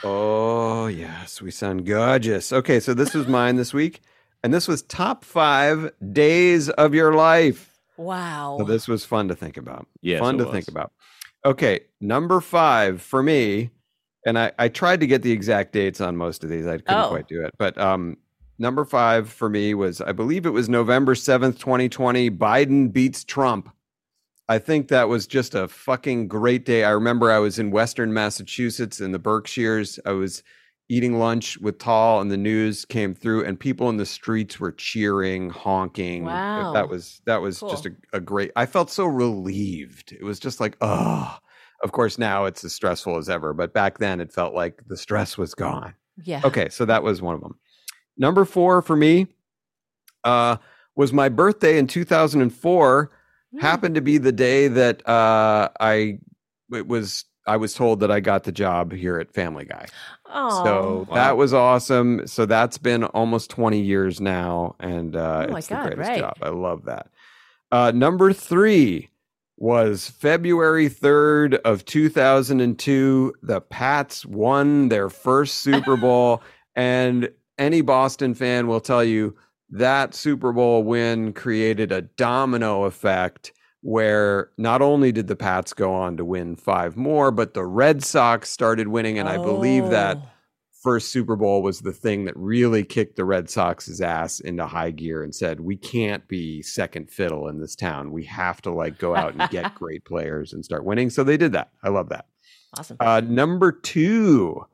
Oh, yes, we sound gorgeous. Okay, so this was mine this week, and this was top five days of your life. Wow. So this was fun to think about. Yes, fun it to was. think about. Okay, number five for me, and I, I tried to get the exact dates on most of these. I couldn't Oh. quite do it, but um, number five for me was I believe it was November seventh, twenty twenty. Biden beats Trump. I think that was just a fucking great day. I remember I was in Western Massachusetts in the Berkshires. I was eating lunch with Tall, and the news came through, and people in the streets were cheering, honking. Wow. That was that was just a, a great. I felt so relieved. It was just like, oh. Of course, now it's as stressful as ever, but back then it felt like the stress was gone. yeah. Okay, so that was one of them. Number four for me uh, was my birthday in 2004. Hmm. Happened to be the day that uh, I it was I was told that I got the job here at Family Guy. Oh. So Wow. that was awesome. So that's been almost 20 years now, and uh, Oh it's God, the greatest right. job. I love that. Uh, number three was February 3rd of 2002. The Pats won their first Super Bowl, and any Boston fan will tell you that Super Bowl win created a domino effect where not only did the Pats go on to win five more, but the Red Sox started winning, and I believe that Oh. first Super Bowl was the thing that really kicked the Red Sox's ass into high gear and said, "We can't be second fiddle in this town. We have to like go out and get great players and start winning." So they did that. I love that. Awesome. Uh, number two,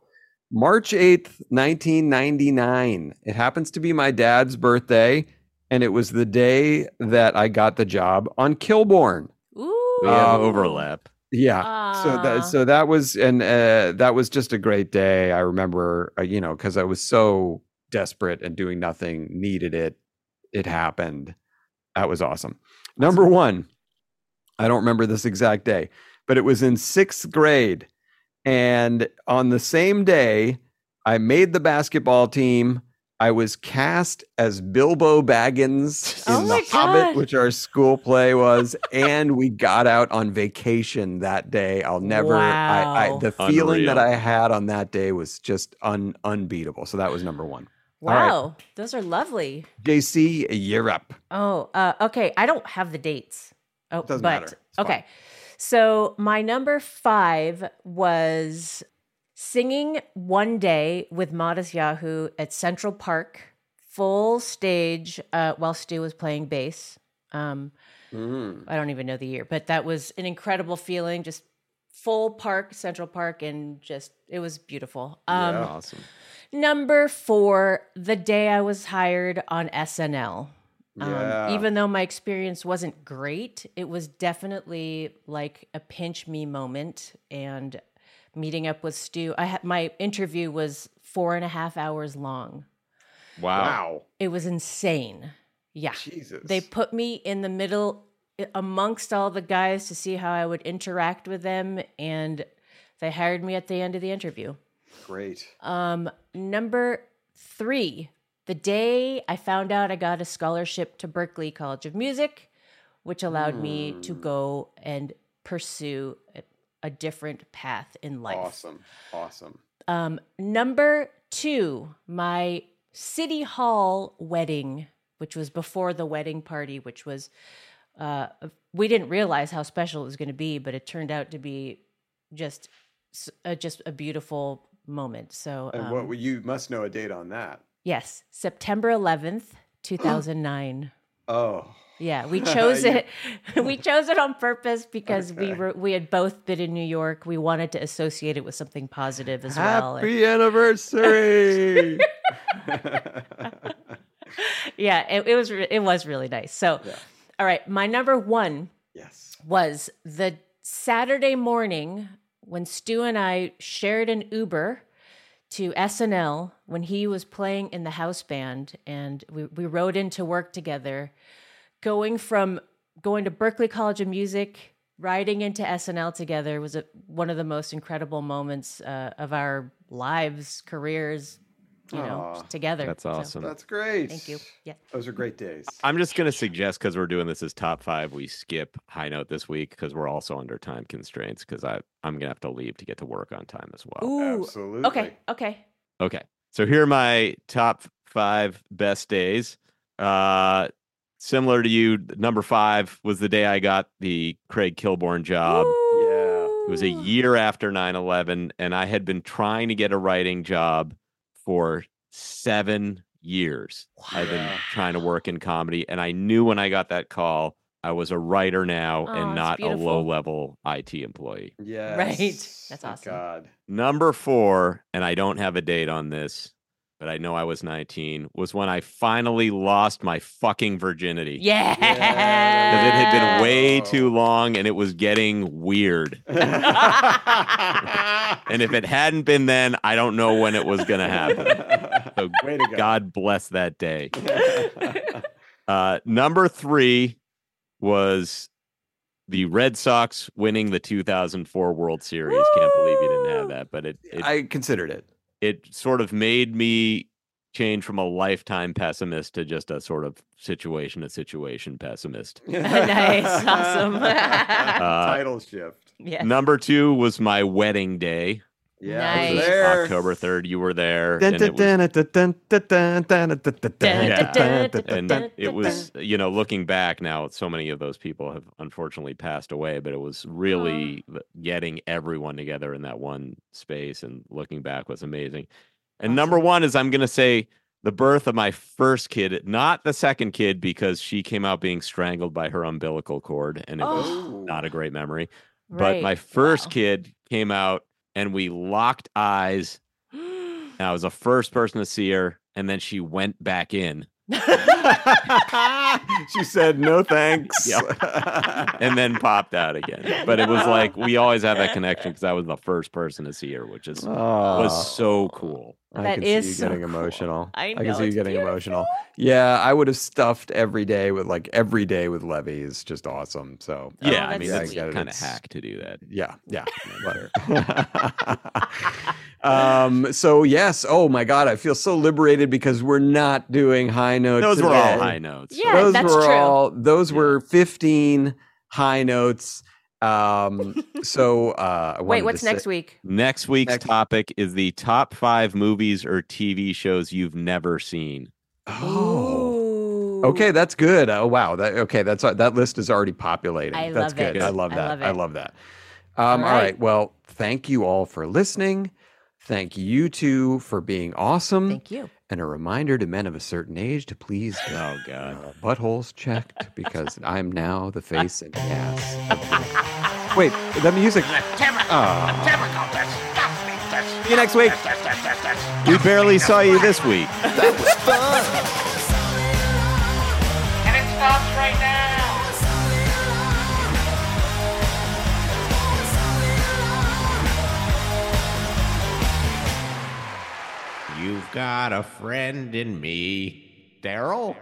March eighth, nineteen ninety nine. It happens to be my dad's birthday, and it was the day that I got the job on Kilborn. Ooh. We have Um, overlap. Yeah. So Ah. that so that was and uh, that was just a great day. I remember, uh, you know, because I was so desperate and doing nothing, needed it. It happened. That was awesome. Number one, I don't remember this exact day, but it was in sixth grade, and on the same day, I made the basketball team. I was cast as Bilbo Baggins in Oh The my Hobbit, which our school play was, and we got out on vacation that day. I'll never. I, I Wow. the feeling that I had on that day was just un, unbeatable. So that was number one. Wow. right. Those are lovely. JC, you're up. Oh, uh, okay. I don't have the dates. Oh, Doesn't but matter. It's fine. okay. So my number five was singing one day with Modest Yahoo at Central Park, full stage, uh, while Stu was playing bass. Um, Mm. I don't even know the year, but that was an incredible feeling. Just full park, Central Park, and just it was beautiful. Um, Yeah. Awesome. Number four, the day I was hired on SNL. Yeah. Um, even though my experience wasn't great, it was definitely like a pinch me moment. And meeting up with Stu, I had my interview was four and a half hours long. Wow. Wow. It was insane. Yeah. Jesus. They put me in the middle amongst all the guys to see how I would interact with them. And they hired me at the end of the interview. Great. Um, number three, the day I found out I got a scholarship to Berklee College of Music, which allowed me to go and pursue a, a different path in life. Awesome. Awesome. Um, number two, my city hall wedding, which was before the wedding party, which was uh, we didn't realize how special it was going to be, but it turned out to be just s- uh, just a beautiful moment. So, And um, what what you must know a date on that? Yes, September eleventh, two thousand nine. Oh. Yeah, we chose it. we chose it on purpose because we were we had both been in New York. We wanted to associate it with something positive as well. Happy anniversary. yeah, it, it was it was really nice. So, all right, my number one yes. was the Saturday morning when Stu and I shared an Uber to SNL when he was playing in the house band, and we we rode into work together, going from going to Berklee College of Music riding into SNL together was a, one of the most incredible moments uh, of our lives, careers, you know, Aw. together. That's So, awesome. That's great. thank you. Yeah. Those are great days. I'm just going to suggest because we're doing this as top five, we skip high note this week because we're also under time constraints because I I'm gonna have to leave to get to work on time as well. Ooh. Absolutely. Okay. Okay. Okay, so here are my top five best days. Uh, similar to you, number five was the day I got the Craig Kilborn job. Yeah. It was a year after 9 11, and I had been trying to get a writing job for seven years. I've been trying to work in comedy, and I knew when I got that call, I was a writer now Oh, and not a low level IT employee. Yeah. Right. That's awesome. God. Number four, and I don't have a date on this, but I know I was 19, was when I finally lost my fucking virginity. Yeah. Because it had been way Oh. too long and it was getting weird. And if it hadn't been then, I don't know when it was going to happen. So Way to go. God bless that day. Uh, number three was the Red Sox winning the 2004 World Series. Can't believe you didn't have that, but it it, I considered it. It sort of made me change from a lifetime pessimist to just a sort of situation to situation pessimist. nice. Awesome. Uh, Title shift. yeah. Number two was my wedding day. Yeah, nice. October third, you were there. And it was, you know, looking back now, so many of those people have unfortunately passed away, but it was really getting everyone together in that one space and looking back was amazing. And awesome. number one is I'm going to say the birth of my first kid, not the second kid, because she came out being strangled by her umbilical cord and it oh. was not a great memory. Right. But my first wow. kid came out and we locked eyes and i was the first person to see her and then she went back in she said no thanks. and then popped out again. But it was like we always have that connection because I was the first person to see her, which is Oh, was ah. so cool. I That can is see you so getting cool. emotional. I can see you it's getting emotional. Yeah, I would have stuffed every day with like every day with Levy is just awesome. So Yeah, I that's mean yeah, that's get kind of hack to do that. Yeah, yeah. um. So yes. Oh my God, I feel so liberated because we're not doing high notes. Those were all high notes. Yeah, those that's were true. all. Those were fifteen high notes. Um. So uh. Wait, what's next say- week? Next week's Next- topic is the top five movies or TV shows you've never seen. Oh. Ooh. Okay, that's good. Oh wow, that okay. That's that list is already populating. I that's love good. it. I love I that. love I love that. Um, All all right. right. Well, thank you all for listening. Thank you two for being awesome. Thank you. And a reminder to men of a certain age to please get Oh God. uh, buttholes checked because I'm now the face and ass. of the- Wait, that music. Ah. Typical. Typical. Disgusting. Disgusting. See you next week. We barely saw you this week. That was fun. And it stops right now. You've got a friend in me. Daryl?